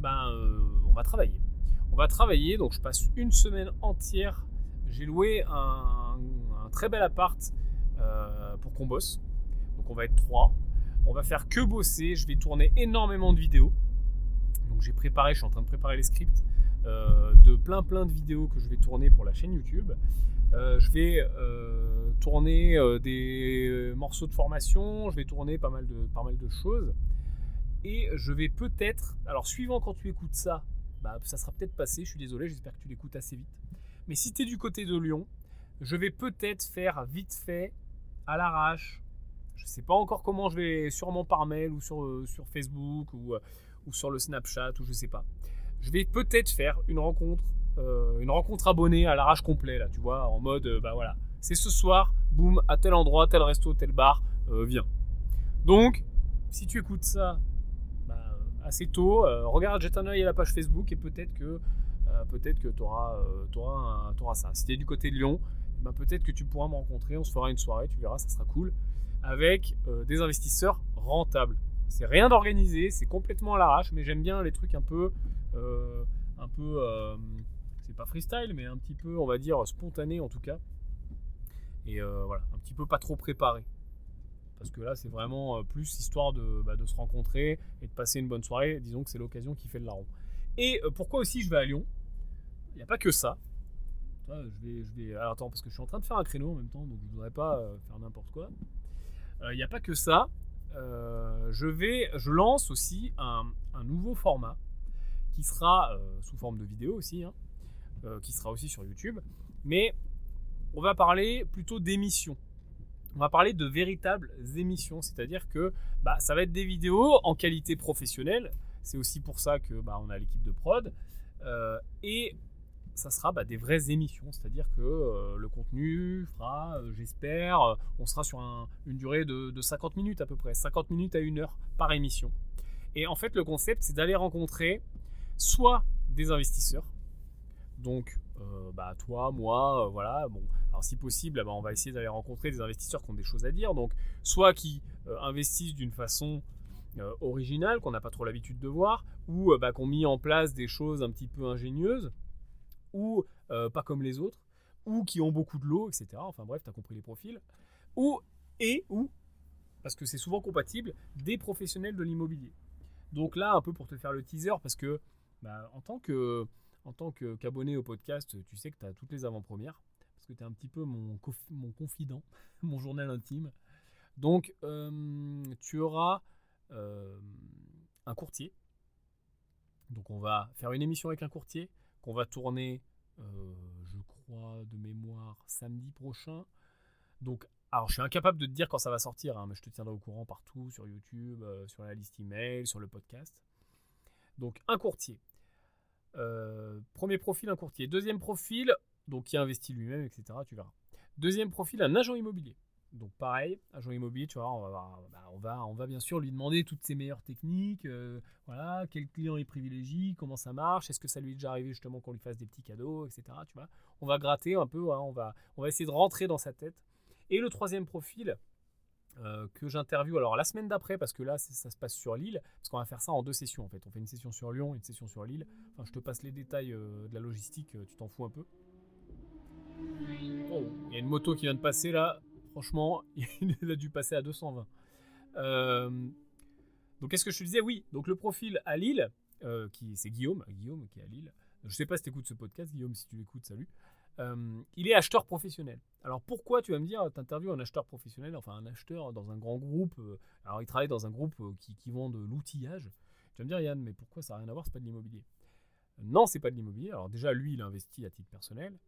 ben, euh, on va travailler. On va travailler, donc je passe une semaine entière. J'ai loué un, très bel appart euh, pour qu'on bosse. Donc on va être trois. On va faire que bosser. Je vais tourner énormément de vidéos. Donc j'ai préparé, je suis en train de préparer les scripts de plein plein de vidéos que je vais tourner pour la chaîne YouTube. je vais tourner des morceaux de formation, je vais tourner pas mal de, pas mal de choses. Et je vais peut-être, alors suivant quand tu écoutes ça, bah, ça sera peut-être passé, je suis désolé, j'espère que tu l'écoutes assez vite. Mais si tu es du côté de Lyon, je vais peut-être faire vite fait, à l'arrache. Je ne sais pas encore comment je vais, sûrement par mail ou sur, euh, sur Facebook ou, euh, ou sur le Snapchat ou je sais pas. Je vais peut-être faire une rencontre, euh, une rencontre abonnée à l'arrache complet là, tu vois, en mode bah voilà, c'est ce soir, boum, à tel endroit, tel resto, tel bar, viens. Donc, si tu écoutes ça assez tôt. regarde, jette un oeil à la page Facebook et peut-être que peut-être que tu auras, auras, ça. Si tu es du côté de Lyon, ben peut-être que tu pourras me rencontrer, on se fera une soirée, tu verras, ça sera cool, avec des investisseurs rentables. C'est rien d'organisé, c'est complètement à l'arrache, mais j'aime bien les trucs un peu, un peu, c'est pas freestyle, mais un petit peu, on va dire, spontané en tout cas. Et voilà, un petit peu pas trop préparé. Parce que là, c'est vraiment plus histoire de, bah, de, se rencontrer et de passer une bonne soirée. Disons que c'est l'occasion qui fait le larron. Et pourquoi aussi je vais à Lyon? Il n'y a pas que ça. je vais, je vais... Alors attends, parce que je suis en train de faire un créneau en même temps, donc je ne voudrais pas faire n'importe quoi. Il n'y a pas que ça. je, vais, je lance aussi un nouveau format qui sera sous forme de vidéo aussi, hein, qui sera aussi sur YouTube. Mais on va parler plutôt d'émissions. On va parler de véritables émissions, c'est-à-dire que bah, ça va être des vidéos en qualité professionnelle. C'est aussi pour ça que bah, on a l'équipe de prod. Euh, et ça sera bah, des vraies émissions, c'est-à-dire que euh, le contenu fera, euh, j'espère, on sera sur une durée de, 50 minutes à peu près, 50 minutes à une heure par émission. Et en fait, le concept, c'est d'aller rencontrer soit des investisseurs, donc euh, bah, toi, moi, euh, voilà. Bon, alors si possible, bah, on va essayer d'aller rencontrer des investisseurs qui ont des choses à dire. Donc, soit qui euh, investissent d'une façon originale, qu'on n'a pas trop l'habitude de voir, ou bah, qui ont mis en place des choses un petit peu ingénieuses, ou pas comme les autres, ou qui ont beaucoup de l'eau, etc. Enfin bref, tu as compris les profils. Ou, et, ou, parce que c'est souvent compatible, des professionnels de l'immobilier. Donc là, un peu pour te faire le teaser, parce que bah, en tant que en qu'abonné au podcast, tu sais que tu as toutes les avant-premières, parce que tu es un petit peu mon, mon confident, *laughs* mon journal intime. Donc, euh, tu auras euh, un courtier. Donc, on va faire une émission avec un courtier qu'on va tourner, euh, je crois, de mémoire, samedi prochain. Donc, alors, je suis incapable de te dire quand ça va sortir, hein, mais je te tiendrai au courant partout, sur YouTube, sur la liste email, sur le podcast. Donc, un courtier. Euh, premier profil, un courtier. Deuxième profil, donc qui investit lui-même, etc. Tu. Deuxième profil, un agent immobilier. Donc pareil, agent immobilier, tu vois, on va, bah, on va, bien sûr lui demander toutes ses meilleures techniques, euh, voilà, quel client il privilégie, comment ça marche, est-ce que ça lui est déjà arrivé justement qu'on lui fasse des petits cadeaux, etc. Tu vois, on va gratter un peu, on, va, on va essayer de rentrer dans sa tête. Et le troisième profil, euh, que j'interviewe alors la semaine d'après parce que là ça se passe sur Lille parce qu'on va faire ça en deux sessions en fait. On fait une session sur Lyon une session sur Lille. Enfin je te passe les détails euh, de la logistique euh, tu t'en fous un peu. Oh il y a une moto qui vient de passer là. Franchement *laughs* il a dû passer à 220 donc qu'est-ce que je te disais? Oui donc le profil à Lille qui c'est Guillaume Guillaume qui est à Lille. Je sais pas si tu écoutes ce podcast Guillaume si tu l'écoutes salut euh, il est acheteur professionnel. Alors pourquoi tu vas me dire, tu interviews un acheteur professionnel, enfin un acheteur dans un grand groupe, euh, alors il travaille dans un groupe euh, qui, vend de l'outillage. Tu vas me dire Yann, mais pourquoi ça n'a rien à voir, c'est pas de l'immobilier? Non, c'est pas de l'immobilier. Alors déjà, lui, il investit à titre personnel,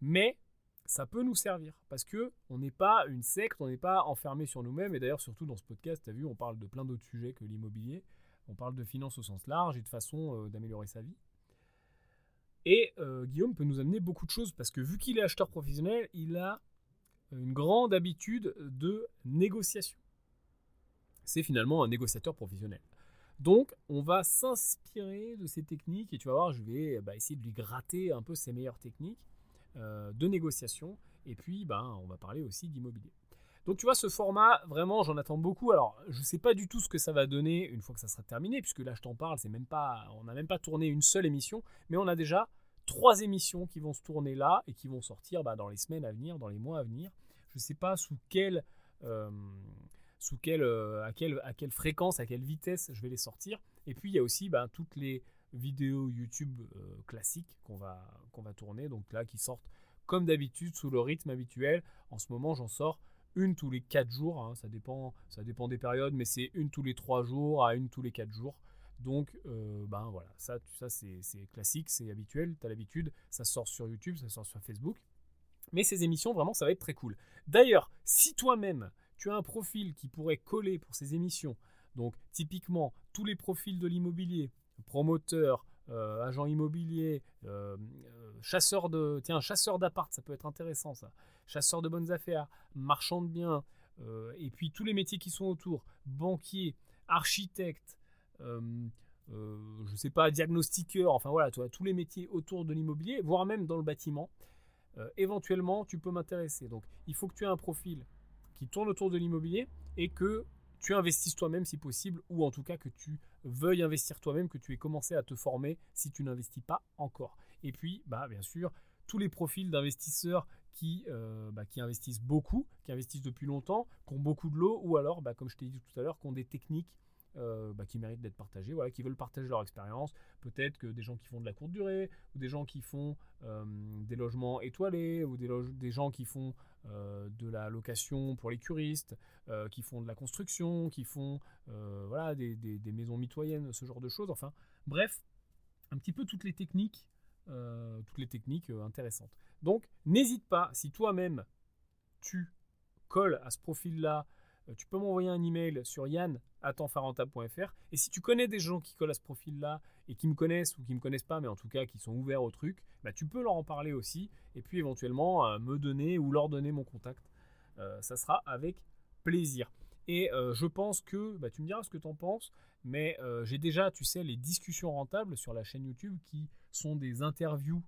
mais ça peut nous servir parce que on n'est pas une secte, on n'est pas enfermé sur nous-mêmes. Et d'ailleurs, surtout dans ce podcast, tu as vu, on parle de plein d'autres sujets que l'immobilier. On parle de finance au sens large et de façon d'améliorer sa vie. Et euh, Guillaume peut nous amener beaucoup de choses parce que vu qu'il est acheteur professionnel, il a une grande habitude de négociation. C'est finalement un négociateur professionnel. Donc, on va s'inspirer de ces techniques et tu vas voir, je vais bah, essayer de lui gratter un peu ses meilleures techniques euh, de négociation. Et puis, bah, on va parler aussi d'immobilier. Donc tu vois, ce format, vraiment, j'en attends beaucoup. Alors, je ne sais pas du tout ce que ça va donner une fois que ça sera terminé, puisque là, je t'en parle, c'est même pas, on n'a même pas tourné une seule émission, mais on a déjà trois émissions qui vont se tourner là et qui vont sortir bah, dans les semaines à venir, dans les mois à venir. Je ne sais pas sous quelle, euh, sous quelle, euh, à, quelle, à quelle fréquence, à quelle vitesse je vais les sortir. Et puis, il y a aussi bah, toutes les vidéos YouTube euh, classiques qu'on va, qu'on va tourner, donc là, qui sortent comme d'habitude sous le rythme habituel. En ce moment, j'en sors une tous les 4 jours, hein, ça, dépend, ça dépend des périodes, mais c'est une tous les 3 jours à une tous les 4 jours. Donc, euh, ben voilà, ça, ça c'est classique, c'est habituel, tu as l'habitude, ça sort sur YouTube, ça sort sur Facebook. Mais ces émissions, vraiment, ça va être très cool. D'ailleurs, si toi-même, tu as un profil qui pourrait coller pour ces émissions, donc typiquement tous les profils de l'immobilier, promoteur, euh, agent immobilier, euh, chasseur de, tiens, chasseur d'appart, ça peut être intéressant ça chasseur de bonnes affaires, marchand de biens, euh, et puis tous les métiers qui sont autour, banquier, architecte, euh, euh, je sais pas, diagnostiqueur, enfin voilà, toi, tous les métiers autour de l'immobilier, voire même dans le bâtiment, euh, éventuellement, tu peux m'intéresser. Donc, il faut que tu aies un profil qui tourne autour de l'immobilier et que tu investisses toi-même si possible, ou en tout cas que tu veuilles investir toi-même, que tu aies commencé à te former si tu n'investis pas encore. Et puis, bah, bien sûr, tous les profils d'investisseurs qui, euh, bah, qui investissent beaucoup, qui investissent depuis longtemps, qui ont beaucoup de lots, ou alors, bah, comme je t'ai dit tout à l'heure, qui ont des techniques euh, bah, qui méritent d'être partagées, voilà, qui veulent partager leur expérience. Peut-être que des gens qui font de la courte durée, ou des gens qui font euh, des logements étoilés, ou des, des gens qui font de la location pour les curistes, qui font de la construction, qui font voilà, des, des, maisons mitoyennes, ce genre de choses. Enfin, bref, un petit peu toutes les techniques, toutes les techniques intéressantes. Donc, n'hésite pas, si toi-même tu colles à ce profil-là, euh, tu peux m'envoyer un email sur yann.farentable.fr. Et si tu connais des gens qui collent à ce profil-là et qui me connaissent ou qui ne me connaissent pas, mais en tout cas qui sont ouverts au truc, bah, tu peux leur en parler aussi. Et puis éventuellement euh, me donner ou leur donner mon contact. Euh, ça sera avec plaisir. Et je pense que, bah, tu me diras ce que tu en penses, mais j'ai déjà, tu sais, les discussions rentables sur la chaîne YouTube qui sont des interviews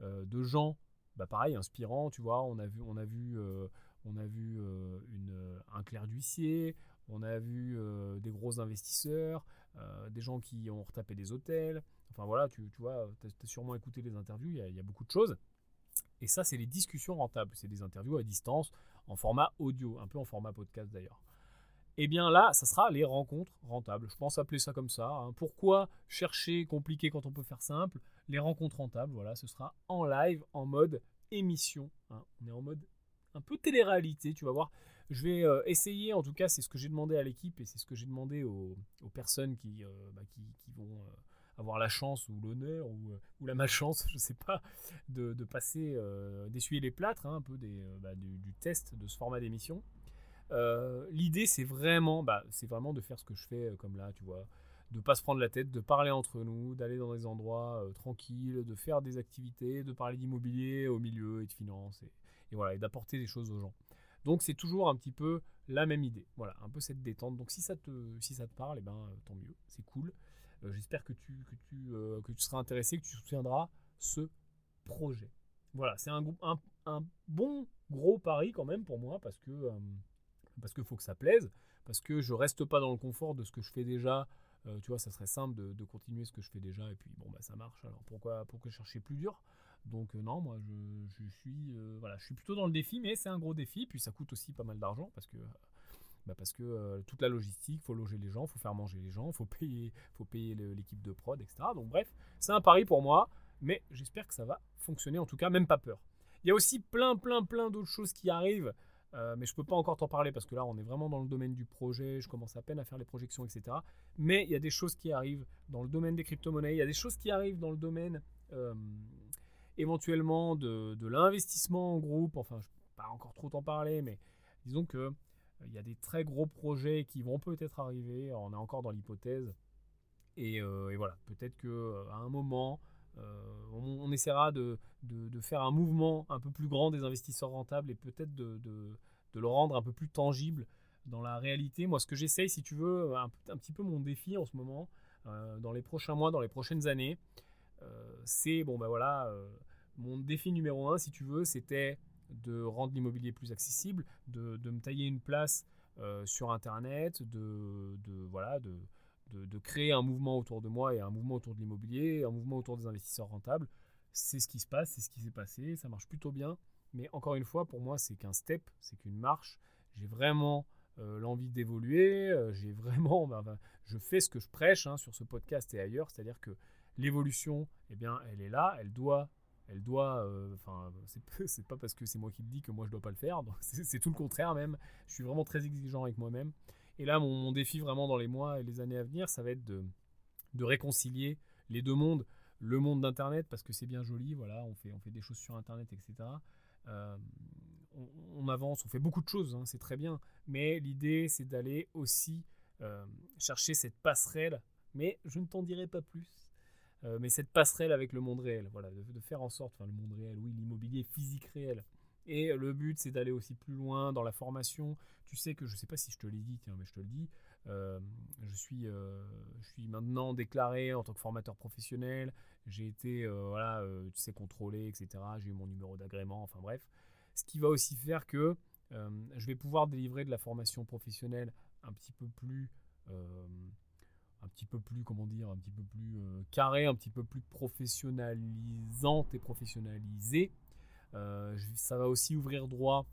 de gens bah pareil, inspirant, tu vois, on a vu, on a vu, euh, on a vu euh, un clerc d'huissier, on a vu euh, des gros investisseurs, des gens qui ont retapé des hôtels, enfin voilà, tu, tu vois, tu as, sûrement écouté les interviews, il y, a, il y a beaucoup de choses. Et ça, c'est les discussions rentables, c'est des interviews à distance, en format audio, un peu en format podcast d'ailleurs. Eh bien là, ça sera les rencontres rentables. Je pense appeler ça comme ça. Hein. Pourquoi chercher compliqué quand on peut faire simple? Les rencontres rentables, voilà, ce sera en live, en mode émission. Hein. On est en mode un peu télé-réalité, tu vas voir. Je vais euh, essayer, en tout cas, c'est ce que j'ai demandé à l'équipe et c'est ce que j'ai demandé aux, personnes qui, euh, bah, vont euh, avoir la chance ou l'honneur ou, la malchance, *laughs* je sais pas, de, passer, d'essuyer les plâtres, hein, un peu bah, du, test de ce format d'émission. Euh, l'idée, c'est vraiment, bah, c'est vraiment de faire ce que je fais euh, comme là, tu vois, de pas se prendre la tête, de parler entre nous, d'aller dans des endroits euh, tranquilles, de faire des activités, de parler d'immobilier au milieu et de finance, et, voilà, et d'apporter des choses aux gens. Donc c'est toujours un petit peu la même idée, voilà, un peu cette détente. Donc si ça te, si ça te parle, et eh ben tant mieux, c'est cool. J'espère que tu, que tu, que tu seras intéressé, que tu soutiendras ce projet. Voilà, c'est un, un, bon gros pari quand même pour moi parce que parce qu'il faut que ça plaise, parce que je reste pas dans le confort de ce que je fais déjà. Euh, tu vois, ça serait simple de, continuer ce que je fais déjà, et puis bon, bah ça marche. Alors pourquoi, pourquoi chercher plus dur? Donc euh, non, moi je, suis, euh, voilà, je plutôt dans le défi, mais c'est un gros défi. Puis ça coûte aussi pas mal d'argent parce que bah parce que toute la logistique, faut loger les gens, faut faire manger les gens, faut payer, faut payer l'équipe de prod, etc. Donc bref, c'est un pari pour moi, mais j'espère que ça va fonctionner. En tout cas, même pas peur. Il y a aussi plein, plein, plein d'autres choses qui arrivent. Euh, mais je ne peux pas encore t'en parler parce que là, on est vraiment dans le domaine du projet. Je commence à peine à faire les projections, etc. Mais il y a des choses qui arrivent dans le domaine des crypto-monnaies. Il y a des choses qui arrivent dans le domaine euh, éventuellement de, l'investissement en groupe. Enfin, je ne peux pas encore trop t'en parler, mais disons que euh, il y a des très gros projets qui vont peut-être arriver. on est encore dans l'hypothèse. Et, voilà, peut-être qu'à un moment, on, essaiera de, faire un mouvement un peu plus grand des investisseurs rentables et peut-être de, le rendre un peu plus tangible dans la réalité. Moi, ce que j'essaye, si tu veux, un, petit peu mon défi en ce moment, euh, dans les prochains mois, dans les prochaines années, euh, c'est, bon ben voilà, euh, mon défi numéro un, si tu veux, c'était de rendre l'immobilier plus accessible, de, me tailler une place sur Internet, de voilà, de, de, créer un mouvement autour de moi et un mouvement autour de l'immobilier, un mouvement autour des investisseurs rentables c'est ce qui se passe, c'est ce qui s'est passé, ça marche plutôt bien. Mais encore une fois, pour moi, c'est qu'un step, c'est qu'une marche. J'ai vraiment euh, l'envie d'évoluer. Euh, j'ai vraiment, *laughs* je fais ce que je prêche hein, sur ce podcast et ailleurs, c'est-à-dire que l'évolution, eh bien, elle est là, elle doit, elle doit. Euh, enfin, c'est *laughs* pas parce que c'est moi qui le dis que moi je dois pas le faire. *laughs* C'est tout le contraire même. Je suis vraiment très exigeant avec moi-même. Et là, mon, défi vraiment dans les mois et les années à venir, ça va être de, de réconcilier les deux mondes. Le monde d'Internet parce que c'est bien joli, voilà, on fait, on fait des choses sur Internet, etc. Euh, on, avance, on fait beaucoup de choses, hein, c'est très bien, mais l'idée c'est d'aller aussi euh, chercher cette passerelle, mais je ne t'en dirai pas plus, euh, mais cette passerelle avec le monde réel, voilà, de, faire en sorte, enfin le monde réel, oui, l'immobilier physique réel, Et le but, c'est d'aller aussi plus loin dans la formation. Tu sais que je ne sais pas si je te l'ai dit, mais je te le dis. Euh, je, suis, euh, je suis maintenant déclaré en tant que formateur professionnel. J'ai été, euh, voilà, tu sais, contrôlé, etc. J'ai eu mon numéro d'agrément, enfin bref. Ce qui va aussi faire que je vais pouvoir délivrer de la formation professionnelle un petit peu plus un petit peu plus, comment dire, un petit peu plus carré, un petit peu plus professionnalisante et professionnalisée. Ça va aussi ouvrir droit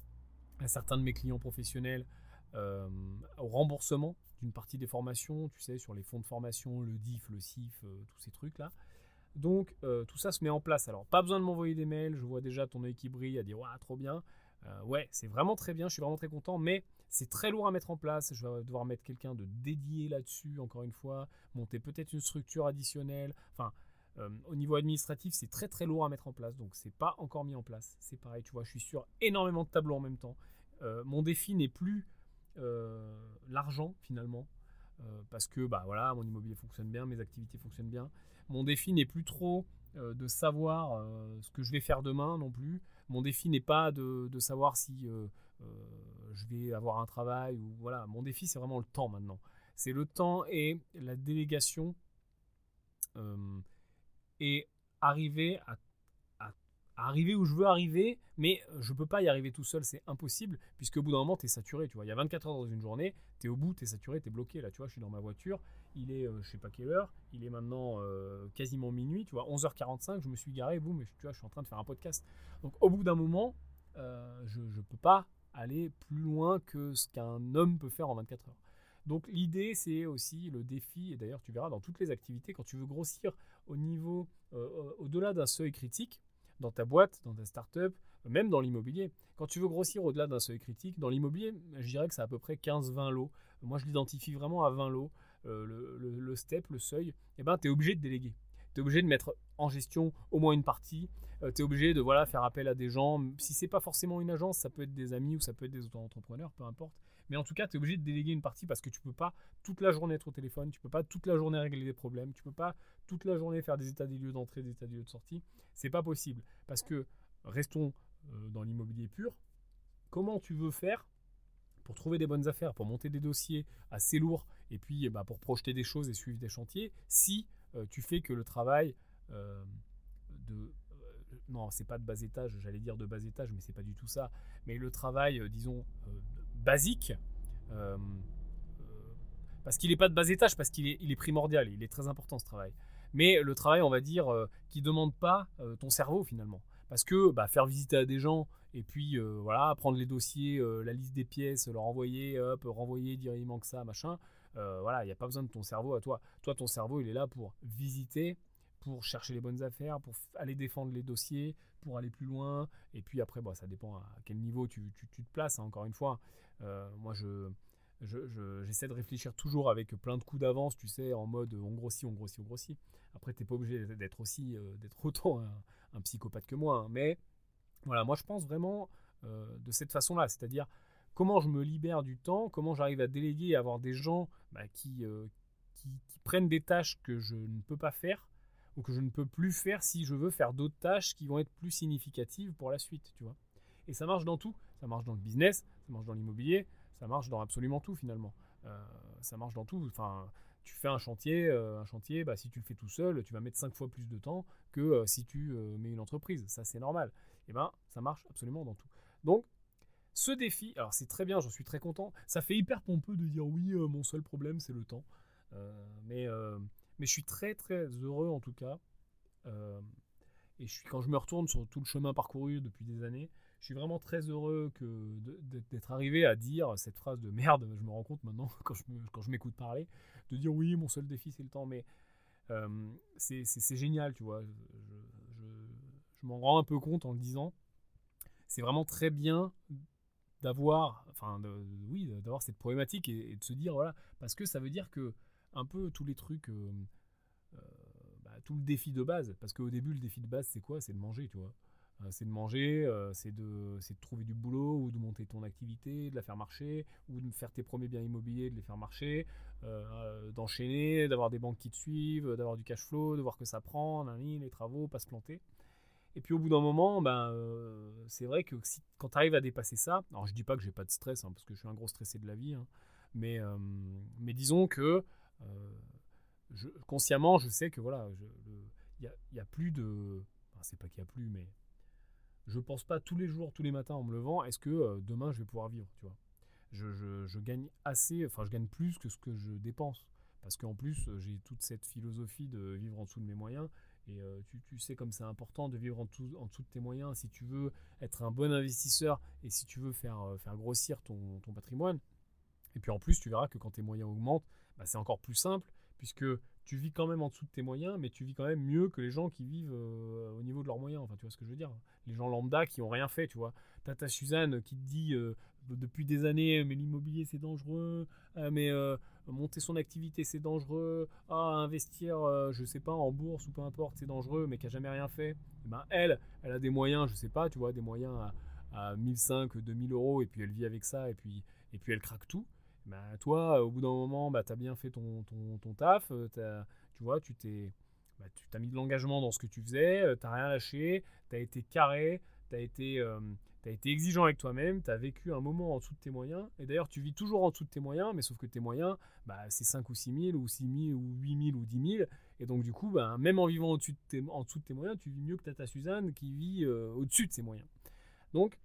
à certains de mes clients professionnels au remboursement d'une partie des formations, tu sais, sur les fonds de formation, le DIF, le CIF, euh, tous ces trucs-là. Donc euh, tout ça se met en place. Alors pas besoin de m'envoyer des mails, je vois déjà ton œil qui brille à dire ouais trop bien. Euh, ouais c'est vraiment très bien, je suis vraiment très content, mais c'est très lourd à mettre en place. Je vais devoir mettre quelqu'un de dédié là-dessus, encore une fois, monter peut-être une structure additionnelle. Enfin, au niveau administratif, c'est très très lourd à mettre en place, donc c'est pas encore mis en place. C'est pareil, tu vois, je suis sur énormément de tableaux en même temps. mon défi n'est plus euh, l'argent finalement. Euh, parce que bah voilà, mon immobilier fonctionne bien, mes activités fonctionnent bien. Mon défi n'est plus trop euh, de savoir ce que je vais faire demain non plus. Mon défi n'est pas de, savoir si je vais avoir un travail ou voilà. Mon défi c'est vraiment le temps maintenant. C'est le temps et la délégation et arriver à arriver où je veux arriver, mais euh, je peux pas y arriver tout seul, c'est impossible, puisque au bout d'un moment, tu es saturé, tu vois. Il y a 24 heures dans une journée, tu es au bout, tu es saturé, tu es bloqué. Là, tu vois, je suis dans ma voiture, il est, euh, je sais pas quelle heure, il est maintenant euh, quasiment minuit, tu vois, 11h45, je me suis garé, boum, tu vois, je suis en train de faire un podcast. Donc, au bout d'un moment, je ne peux pas aller plus loin que ce qu'un homme peut faire en 24 heures. Donc l'idée, c'est aussi le défi, et d'ailleurs tu verras dans toutes les activités, quand tu veux grossir au niveau, au-delà d'un seuil critique, dans ta boîte, dans ta startup, même dans l'immobilier. Quand tu veux grossir au-delà d'un seuil critique, dans l'immobilier, je dirais que c'est à peu près 15-20 lots. Moi, je l'identifie vraiment à 20 lots. Euh, le, step, le seuil, eh ben, tu es obligé de déléguer. Tu es obligé de mettre en gestion au moins une partie. Euh, tu es obligé de voilà, faire appel à des gens. Si c'est pas forcément une agence, ça peut être des amis ou ça peut être des auto-entrepreneurs, peu importe. Mais en tout cas, tu es obligé de déléguer une partie parce que tu peux pas toute la journée être au téléphone, tu peux pas toute la journée régler des problèmes, tu peux pas toute la journée faire des états des lieux d'entrée, des états des lieux de sortie. C'est pas possible. Parce que, restons euh, dans l'immobilier pur, comment tu veux faire pour trouver des bonnes affaires, pour monter des dossiers assez lourds et puis eh ben, pour projeter des choses et suivre des chantiers, si euh, tu fais que le travail euh, de non, c'est pas de bas étage, j'allais dire de bas étage, mais c'est pas du tout ça. Mais le travail, disons, basique, euh, euh, parce qu'il n'est pas de bas étage, parce qu'il est, primordial, il est très important ce travail. Mais le travail, on va dire, euh, qui demande pas ton cerveau finalement. Parce que bah, faire visiter à des gens et puis voilà, prendre les dossiers, la liste des pièces, leur envoyer, hop, renvoyer, dire il manque ça, machin. voilà, il n'y a pas besoin de ton cerveau à toi. Toi, ton cerveau, il est là pour visiter, pour chercher les bonnes affaires, pour aller défendre les dossiers, pour aller plus loin. Et puis après, bon, ça dépend à quel niveau tu, te places, hein, encore une fois. Euh, moi, je, j'essaie de réfléchir toujours avec plein de coups d'avance, tu sais, en mode on grossit, on grossit, on grossit. Après, tu n'es pas obligé d'être aussi, euh, d'être autant un, psychopathe que moi. Hein. Mais voilà, moi, je pense vraiment euh, de cette façon-là. C'est-à-dire comment je me libère du temps, comment j'arrive à déléguer et avoir des gens bah, qui, qui prennent des tâches que je ne peux pas faire ou que je ne peux plus faire si je veux faire d'autres tâches qui vont être plus significatives pour la suite, tu vois. Et ça marche dans tout. Ça marche dans le business, ça marche dans l'immobilier, ça marche dans absolument tout finalement. Euh, ça marche dans tout. Enfin, tu fais un chantier, euh, un chantier, bah, si tu le fais tout seul, tu vas mettre 5 fois plus de temps que euh, si tu mets une entreprise. Ça, c'est normal. Et eh ben, ça marche absolument dans tout. Donc, ce défi, alors c'est très bien, j'en suis très content. Ça fait hyper pompeux de dire oui, mon seul problème, c'est le temps. mais mais je suis très très heureux en tout cas. Euh, et je suis, quand je me retourne sur tout le chemin parcouru depuis des années, je suis vraiment très heureux que d'être arrivé à dire cette phrase de merde. Je me rends compte maintenant *laughs* quand je, m'écoute parler, de dire oui, mon seul défi c'est le temps. Mais euh, c'est génial, tu vois. Je, m'en rends un peu compte en le disant. C'est vraiment très bien d'avoir, enfin, oui, d'avoir cette problématique et, de se dire voilà, parce que ça veut dire que un peu tous les trucs, euh, euh, bah, tout le défi de base. Parce qu'au début, le défi de base, c'est quoi? C'est de manger, tu vois. Euh, c'est de manger, c'est de, de trouver du boulot ou de monter ton activité, de la faire marcher, ou de faire tes premiers biens immobiliers, de les faire marcher, d'enchaîner, d'avoir des banques qui te suivent, d'avoir du cash flow, de voir que ça prend, les travaux, pas se planter. Et puis au bout d'un moment, ben, c'est vrai que quand tu arrives à dépasser ça, alors je dis pas que j'ai pas de stress, hein, parce que je suis un gros stressé de la vie, hein, mais, mais disons que je, consciemment, je sais que voilà, il n'y a, plus de. Enfin, c'est pas qu'il y a plus, mais je pense pas tous les jours, tous les matins en me levant, est-ce que demain je vais pouvoir vivre, tu vois? Je, gagne assez, enfin je gagne plus que ce que je dépense. Parce qu'en plus, j'ai toute cette philosophie de vivre en dessous de mes moyens. Et tu, sais comme c'est important de vivre en, tout, en dessous de tes moyens si tu veux être un bon investisseur et si tu veux faire, faire grossir ton patrimoine. Et puis en plus, tu verras que quand tes moyens augmentent, bah, c'est encore plus simple puisque tu vis quand même en dessous de tes moyens, mais tu vis quand même mieux que les gens qui vivent euh, au niveau de leurs moyens. Enfin, tu vois ce que je veux dire? Les gens lambda qui n'ont rien fait, tu vois. T'as ta Suzanne qui te dit euh, depuis des années, mais l'immobilier c'est dangereux, euh, mais monter son activité c'est dangereux, ah, investir, je sais pas, en bourse ou peu importe, c'est dangereux, mais qui a jamais rien fait. Eh ben elle, elle a des moyens, je sais pas, tu vois, des moyens à, à 1500, 2000 euros, et puis elle vit avec ça, et puis, et puis elle craque tout. Bah, toi, au bout d'un moment, bah, tu as bien fait ton, ton, taf, euh, tu vois, tu t'es, bah, tu t'as mis de l'engagement dans ce que tu faisais, euh, tu n'as rien lâché, tu as été carré, tu as été, euh, été exigeant avec toi-même, tu as vécu un moment en dessous de tes moyens, et d'ailleurs tu vis toujours en dessous de tes moyens, mais sauf que tes moyens, bah, c'est 5 ou 6 000, ou 6 000, ou 8 000, ou 10 000, et donc du coup, bah, même en vivant au-dessus de, tes, en dessous de tes moyens, tu vis mieux que Tata Suzanne qui vit au-dessus de ses moyens. Donc,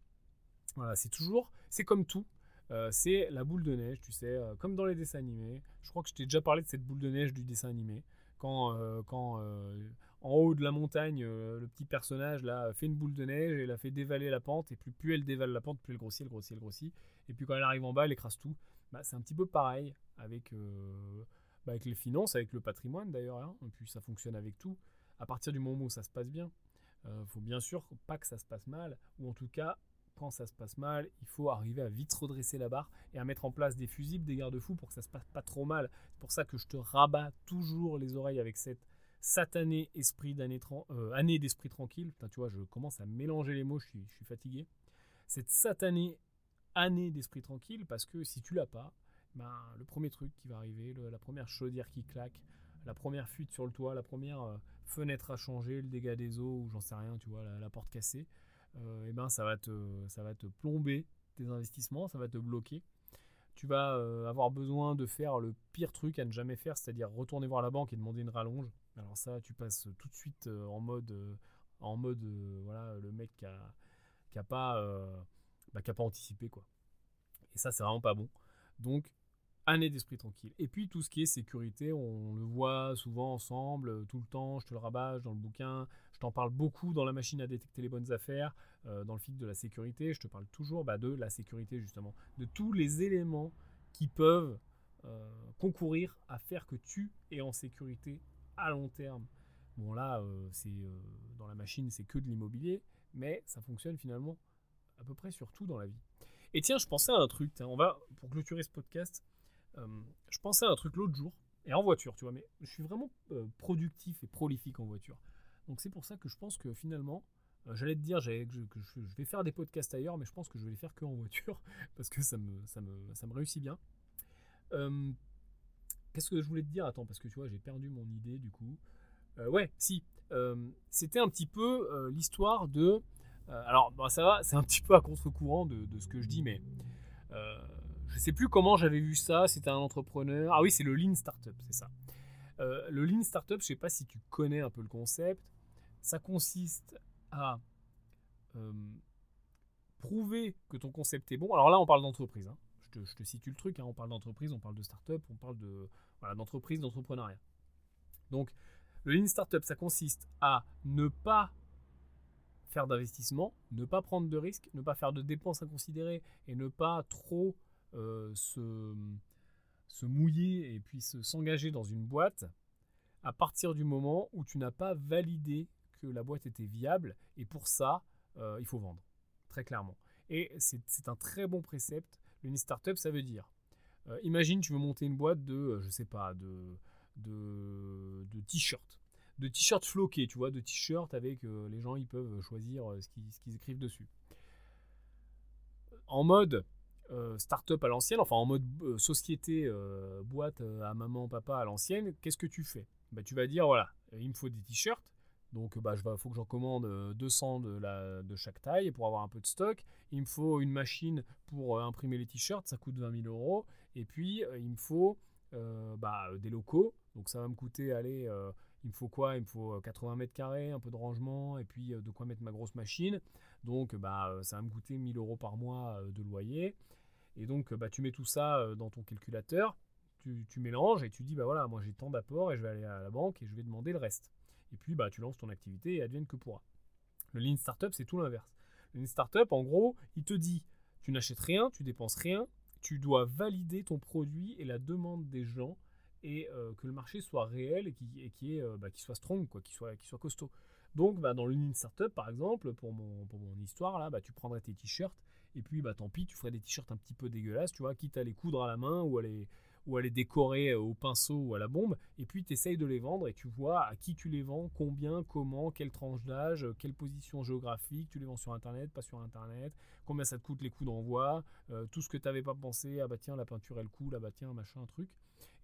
voilà, c'est toujours, c'est comme tout, euh, c'est la boule de neige, tu sais, euh, comme dans les dessins animés. Je crois que je t'ai déjà parlé de cette boule de neige du dessin animé. Quand, euh, quand en haut de la montagne, le petit personnage là fait une boule de neige et la fait dévaler la pente, et plus, plus elle dévale la pente, plus elle grossit, elle grossit, elle grossit. Et puis quand elle arrive en bas, elle écrase tout. Bah, c'est un petit peu pareil avec, bah, avec les finances, avec le patrimoine d'ailleurs. Hein. Et puis ça fonctionne avec tout. À partir du moment où ça se passe bien, il faut bien sûr pas que ça se passe mal, ou en tout cas quand ça se passe mal, il faut arriver à vite redresser la barre et à mettre en place des fusibles, des garde-fous pour que ça se passe pas trop mal. C'est pour ça que je te rabats toujours les oreilles avec cette d'année euh, année d'esprit tranquille. tu vois, je commence à mélanger les mots, je suis, fatigué. Cette satanée année d'esprit tranquille parce que si tu l'as pas, ben, le premier truc qui va arriver, la première chaudière qui claque, la première fuite sur le toit, la première euh, fenêtre à changer, le dégât des eaux ou j'en sais rien, tu vois, la porte cassée, euh, eh ben ça va, te, ça va te plomber tes investissements, ça va te bloquer. Tu vas euh, avoir besoin de faire le pire truc à ne jamais faire, c'est-à-dire retourner voir la banque et demander une rallonge. Alors ça, tu passes tout de suite euh, en mode, en mode voilà, le mec qui a, qui a pas, bah, qui a pas anticipé quoi. Et ça, c'est vraiment pas bon. Donc année d'esprit tranquille. Et puis tout ce qui est sécurité, on le voit souvent ensemble, euh, tout le temps, je te le rabâche dans le bouquin, je t'en parle beaucoup dans la machine à détecter les bonnes affaires, euh, dans le fil de la sécurité, je te parle toujours bah, de la sécurité justement, de tous les éléments qui peuvent euh, concourir à faire que tu es en sécurité à long terme. Bon là, c'est dans la machine, c'est que de l'immobilier, mais ça fonctionne finalement à peu près sur tout dans la vie. Et tiens, je pensais à un truc, on va, pour clôturer ce podcast, euh, je pensais à un truc l'autre jour, et en voiture, tu vois, mais je suis vraiment euh, productif et prolifique en voiture. Donc c'est pour ça que je pense que finalement, euh, j'allais te dire je, vais faire des podcasts ailleurs, mais je pense que je vais les faire que en voiture, *laughs* parce que ça me, ça me, ça me réussit bien. Qu'est-ce que je voulais te dire? Attends, parce que tu vois, j'ai perdu mon idée du coup. ouais, si. C'était un petit peu l'histoire de... alors, ça va, *laughs* c'est un petit peu à contre-courant de, ce que je dis, mais je sais plus comment j'avais vu ça, c'était un entrepreneur. Ah oui, c'est le Lean Startup, c'est ça. Euh, le Lean Startup, je sais pas si tu connais un peu le concept. Ça consiste à euh, prouver que ton concept est bon. Alors là, on parle d'entreprise. Hein. Je, te, situe le truc. Hein. On parle d'entreprise, on parle de startup, on parle d'entreprise, d'entrepreneuriat. Donc, le Lean Startup, ça consiste à ne pas faire d'investissement, ne pas prendre de risques, ne pas faire de dépenses inconsidérées et ne pas trop euh, se, mouiller et puis s'engager dans une boîte à partir du moment où tu n'as pas validé la boîte était viable. Et pour ça, euh, il faut vendre, très clairement. Et c'est un très bon précepte. Une startup, ça veut dire, euh, imagine, tu veux monter une boîte de, je sais pas, de, de, de t-shirts. De t-shirts floqués, tu vois, de t-shirts avec les gens, ils peuvent choisir ce qu'ils écrivent dessus. En mode, euh, start-up à l'ancienne, enfin en mode euh, société, euh, boîte à maman, papa à l'ancienne, qu'est-ce que tu fais? Bah, Tu vas dire voilà, il me faut des t-shirts, Donc bah, il faut que j'en commande 200 de, la, de chaque taille pour avoir un peu de stock. Il me faut une machine pour imprimer les t-shirts, ça coûte 20 000 euros. Et puis il me faut bah, des locaux. Donc ça va me coûter, allez, il me faut quoi? Il me faut 80 euh, mètres carrés, un peu de rangement et puis euh, de quoi mettre ma grosse machine. Donc bah, euh, ça va me coûter 1000 euros par mois de loyer. Et donc bah, tu mets tout ça dans ton calculateur, tu, mélanges et tu dis bah voilà, moi j'ai tant d'apports et je vais aller à la banque et je vais demander le reste. Et puis bah tu lances ton activité et advienne que pourra. Le Lean Startup, c'est tout l'inverse. Le Lean Startup, en gros, il te dit tu n'achètes rien, tu dépenses rien, tu dois valider ton produit et la demande des gens et euh, que le marché soit réel et qui, euh, bah, soit strong, quoi, qui soit, qui soit costaud. Donc, bah, dans l'Union Startup, par exemple, pour mon, pour mon histoire, là, bah, tu prendrais tes t-shirts et puis bah, tant pis, tu ferais des t-shirts un petit peu dégueulasses, tu vois, quitte à les coudre à la main ou à les, ou à les décorer euh, au pinceau ou à la bombe, et puis tu essayes de les vendre et tu vois à qui tu les vends, combien, comment, quelle tranche d'âge, quelle position géographique, tu les vends sur Internet, pas sur Internet, combien ça te coûte les coûts d'envoi, tout ce que tu n'avais pas pensé, ah bah tiens, la peinture elle coule, ah bah tiens, machin, un truc.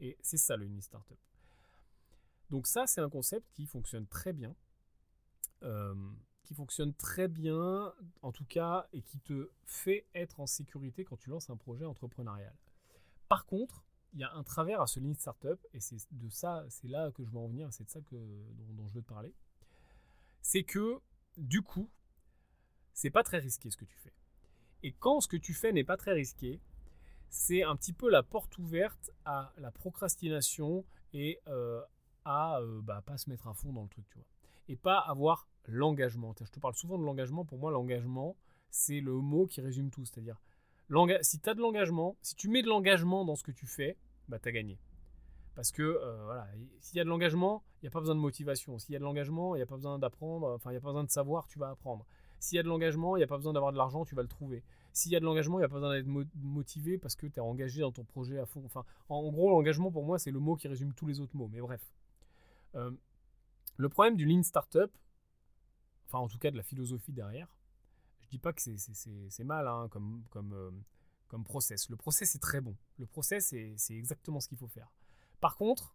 Et c'est ça le Uni Startup. Donc ça, c'est un concept qui fonctionne très bien. Euh, qui fonctionne très bien, en tout cas, et qui te fait être en sécurité quand tu lances un projet entrepreneurial. Par contre, il y a un travers à ce Lean Startup, et c'est de ça, c'est là que je veux en venir, c'est de ça que, dont, je veux te parler. C'est que, du coup, c'est pas très risqué ce que tu fais. Et quand ce que tu fais n'est pas très risqué, c'est un petit peu la porte ouverte à la procrastination et euh, à euh, bah, pas se mettre à fond dans le truc, tu vois. Et pas avoir l'engagement. Je te parle souvent de l'engagement. Pour moi, l'engagement, c'est le mot qui résume tout. C'est-à-dire, si tu as de l'engagement, si tu mets de l'engagement dans ce que tu fais, bah, tu as gagné. Parce que euh, voilà, s'il y a de l'engagement, il n'y a pas besoin de motivation. S'il y a de l'engagement, il n'y a pas besoin d'apprendre, enfin, il n'y a pas besoin de savoir, tu vas apprendre. S'il y a de l'engagement, il n'y a pas besoin d'avoir de l'argent, tu vas le trouver. S'il y a de l'engagement, il n'y a pas besoin d'être motivé parce que tu es engagé dans ton projet à fond. Enfin, en gros, l'engagement pour moi, c'est le mot qui résume tous les autres mots. Mais bref. Euh, le problème du Lean Startup, enfin en tout cas de la philosophie derrière, dis pas que c'est mal hein, comme, euh, comme process. Le process est très bon. Le process, c'est exactement ce qu'il faut faire. Par contre,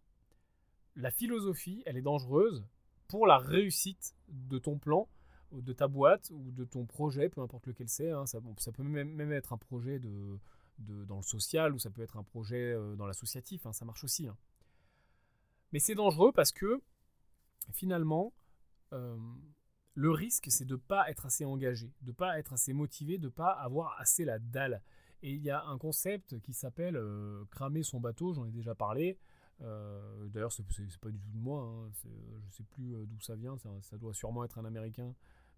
la philosophie, elle est dangereuse pour la réussite de ton plan de ta boîte ou de ton projet, peu importe lequel c'est. Hein, ça, peut même, être un projet dans le social ou ça peut être un projet euh, dans l'associatif, hein, ça marche aussi. Mais c'est dangereux parce que finalement, euh, le risque, c'est de ne pas être assez engagé, de ne pas être assez motivé, de ne pas avoir assez la dalle. Et il y a un concept qui s'appelle euh, cramer son bateau, j'en ai déjà parlé. D'ailleurs, c'est pas du tout de moi, je ne sais plus d'où ça vient, ça, doit sûrement être un Américain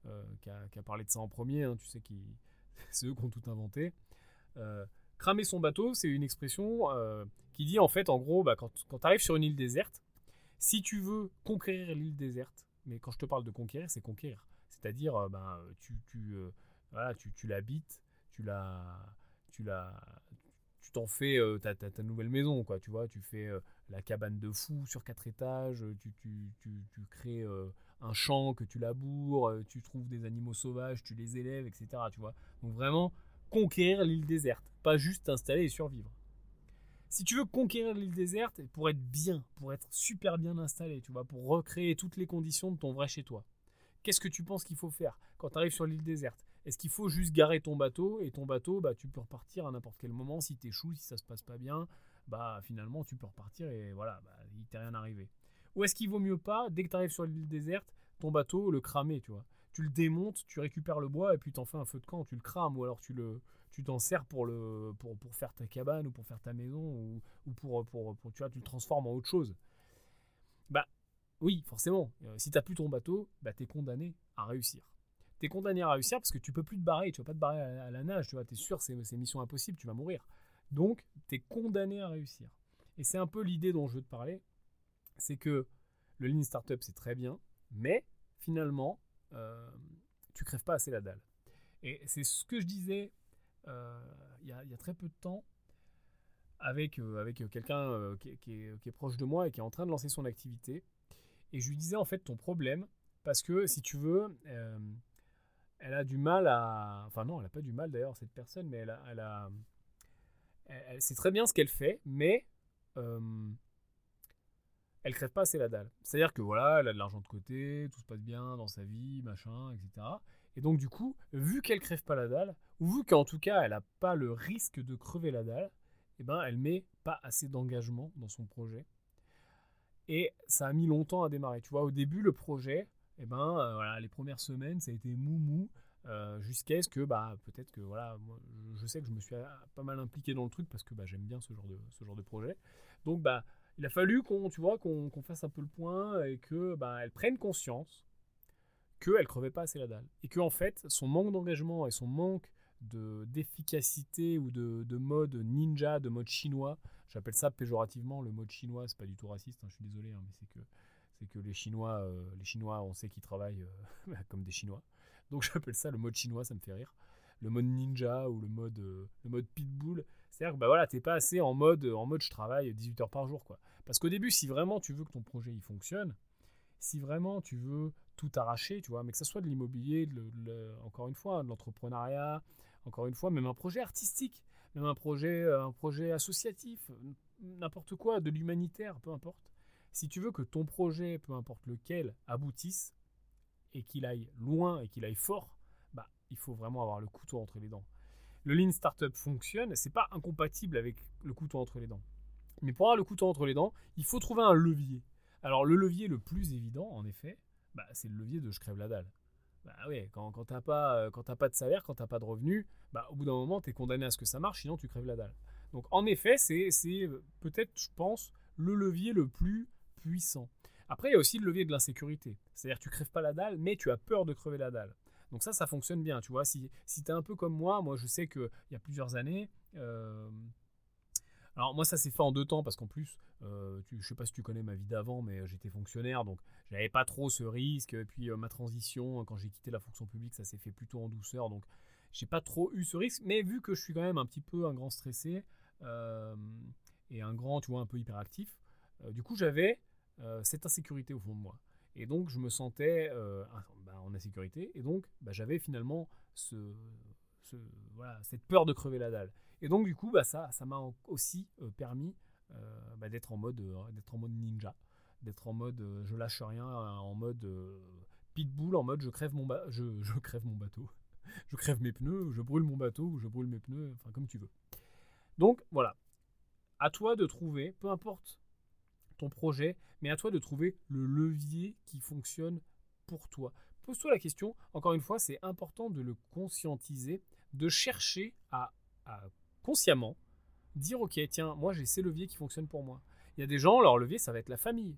euh, qui, a, parlé de ça en premier, hein, tu sais, qui, *laughs* c'est eux qui ont tout inventé. Euh, cramer son bateau, c'est une expression euh, qui dit en fait, en gros, bah, quand, quand tu arrives sur une île déserte, si tu veux conquérir l'île déserte, mais quand je te parle de conquérir, c'est conquérir. C'est-à-dire, ben, tu, tu, voilà, tu, tu l'habites, tu la, tu la, tu t'en fais ta, ta, ta, nouvelle maison, quoi. Tu vois, tu fais la cabane de fou sur quatre étages, tu, tu, tu, tu crées un champ que tu laboures, euh, tu trouves des animaux sauvages, tu les élèves, etc. Tu vois Donc vraiment conquérir l'île déserte, pas juste t'installer et survivre. Si tu veux conquérir l'île déserte, pour être bien, pour être super bien installé, tu vois, pour recréer toutes les conditions de ton vrai chez toi, qu'est-ce que tu penses qu'il faut faire quand tu arrives sur l'île déserte? Est-ce qu'il faut juste garer ton bateau et ton bateau, bah, tu peux repartir à n'importe quel moment si t'échoues, si ça se passe pas bien, bah finalement tu peux repartir et voilà, bah, il t'est rien arrivé. Ou est-ce qu'il vaut mieux pas, dès que tu arrives sur l'île déserte, ton bateau, le cramer, tu vois? Tu le démontes, tu récupères le bois et puis t'en fais un feu de camp, tu le crames ou alors tu le tu t'en sers pour, le, pour, pour faire ta cabane ou pour faire ta maison ou, ou pour, pour, pour, tu vois, tu le transformes en autre chose. Bah oui, forcément, euh, si t'as plus ton bateau, bah t'es condamné à réussir. T'es condamné à réussir parce que tu peux plus te barrer, tu vas pas te barrer à, la nage, tu vois, t'es sûr, c'est, c'est mission impossible, tu vas mourir. Donc, t'es condamné à réussir. Et c'est un peu l'idée dont je veux te parler, c'est que le Lean Startup, c'est très bien, mais finalement, euh, tu crèves pas assez la dalle. Et c'est ce que je disais euh, il y, a très peu de temps avec, euh, avec quelqu'un qui, est, proche de moi et qui est en train de lancer son activité. Et je lui disais en fait ton problème, parce que si tu veux, elle a du mal à... Enfin non, elle n'a pas du mal d'ailleurs, cette personne, mais elle a... Elle c'est très bien ce qu'elle fait, mais elle crève pas assez la dalle. C'est-à-dire que voilà, elle a de l'argent de côté, tout se passe bien dans sa vie, machin, etc. Et donc du coup, vu qu'elle crève pas la dalle, ou vu qu'en tout cas elle a pas le risque de crever la dalle, eh ben elle met pas assez d'engagement dans son projet. Et ça a mis longtemps à démarrer. Tu vois, au début le projet, eh ben euh, voilà, les premières semaines ça a été mou mou. Euh, jusqu'à ce que bah peut-être que voilà je sais que je me suis pas mal impliqué dans le truc parce que bah, j'aime bien ce genre de ce genre de projet donc bah il a fallu qu'on tu vois qu'on fasse un peu le point et que bah elle prenne conscience qu'elle crevait pas assez la dalle et que en fait son manque d'engagement et son manque de d'efficacité ou de, de, mode ninja de mode chinois j'appelle ça péjorativement le mode chinois c'est pas du tout raciste hein, je suis désolé hein, mais c'est que c'est que les chinois euh, les chinois on sait qu'ils travaillent euh, *laughs* comme des chinois donc j'appelle ça le mode chinois, ça me fait rire. Le mode ninja ou le mode, euh, le mode pitbull. C'est-à-dire que bah voilà, t'es pas assez en mode, en mode je travaille 18 heures par jour. quoi. Parce qu'au début, si vraiment tu veux que ton projet il fonctionne, si vraiment tu veux tout arracher, tu vois, mais que ce soit de l'immobilier, encore une fois, de l'entrepreneuriat, encore une fois, même un projet artistique, même un projet, euh, un projet associatif, n'importe quoi, de l'humanitaire, peu importe. Si tu veux que ton projet, peu importe lequel, aboutisse, et qu'il aille loin et qu'il aille fort, bah, il faut vraiment avoir le couteau entre les dents. Le Lean Startup fonctionne, c'est pas incompatible avec le couteau entre les dents. Mais pour avoir le couteau entre les dents, il faut trouver un levier. Alors le levier le plus évident, en effet, bah, c'est le levier de je crève la dalle. Bah ouais, quand, quand t'as pas, euh, pas de salaire, quand t'as pas de revenus, bah, au bout d'un moment, tu es condamné à ce que ça marche, sinon tu crèves la dalle. Donc en effet, c'est euh, peut-être, je pense, le levier le plus puissant. Après, il y a aussi le levier de l'insécurité. C'est-à-dire tu crèves pas la dalle, mais tu as peur de crever la dalle. Donc ça, ça fonctionne bien, tu vois. Si, si tu es un peu comme moi, moi je sais qu'il y a plusieurs années... Euh, alors moi ça s'est fait en deux temps parce qu'en plus, euh, tu, je sais pas si tu connais ma vie d'avant, mais j'étais fonctionnaire, donc j'avais pas trop ce risque. Et puis euh, ma transition, quand j'ai quitté la fonction publique, ça s'est fait plutôt en douceur, donc j'ai pas trop eu ce risque. Mais vu que je suis quand même un petit peu un grand stressé et un grand, tu vois, un peu hyperactif, du coup j'avais euh, cette insécurité au fond de moi. Et donc je me sentais euh, bah, en insécurité, et donc bah, j'avais finalement cette peur de crever la dalle. Et donc du coup, bah, ça m'a aussi euh, permis bah, d'être en, mode, ninja, d'être en mode je lâche rien, en mode pitbull, en mode je crève mon, je, je crève mon bateau, *laughs* je crève mes pneus, je brûle mon bateau, je brûle mes pneus, enfin comme tu veux. Donc voilà, à toi de trouver, peu importe ton projet, mais à toi de trouver le levier qui fonctionne pour toi. Pose-toi la question, encore une fois, c'est important de le conscientiser, de chercher à, consciemment dire ok tiens moi j'ai ces leviers qui fonctionnent pour moi. Il y a des gens leur levier ça va être la famille.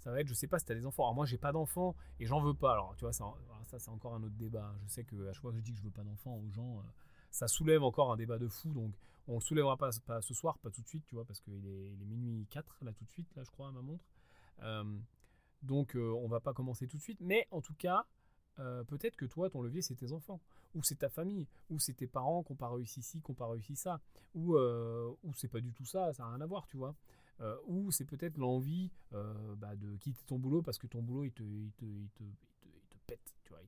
Ça va être je sais pas si tu as des enfants. Alors moi j'ai pas d'enfants et j'en veux pas. Alors tu vois ça, ça c'est encore un autre débat. Je sais que à chaque fois que je dis que je veux pas d'enfants aux gens euh, ça soulève encore un débat de fou donc on ne soulèvera pas, pas, ce soir, pas tout de suite, tu vois, parce qu'il est, il est minuit 4, là tout de suite, là je crois, à ma montre. Euh, donc euh, on va pas commencer tout de suite, mais en tout cas, euh, peut-être que toi, ton levier, c'est tes enfants, ou c'est ta famille, ou c'est tes parents qui n'ont pas réussi ci, qui n'ont pas réussi ça, ou, ou c'est pas du tout ça, ça n'a rien à voir, tu vois. ou c'est peut-être l'envie bah, de quitter ton boulot parce que ton boulot, il te, pète, tu vois,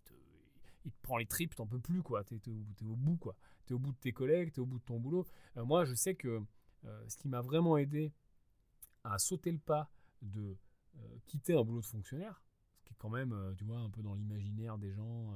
il te prend les tripes, t'en peux plus, quoi. T'es, es, au bout, quoi. T'es au bout de tes collègues, t'es au bout de ton boulot. Euh, moi, je sais que euh, ce qui m'a vraiment aidé à sauter le pas de euh, quitter un boulot de fonctionnaire, ce qui est quand même, tu vois, un peu dans l'imaginaire des gens,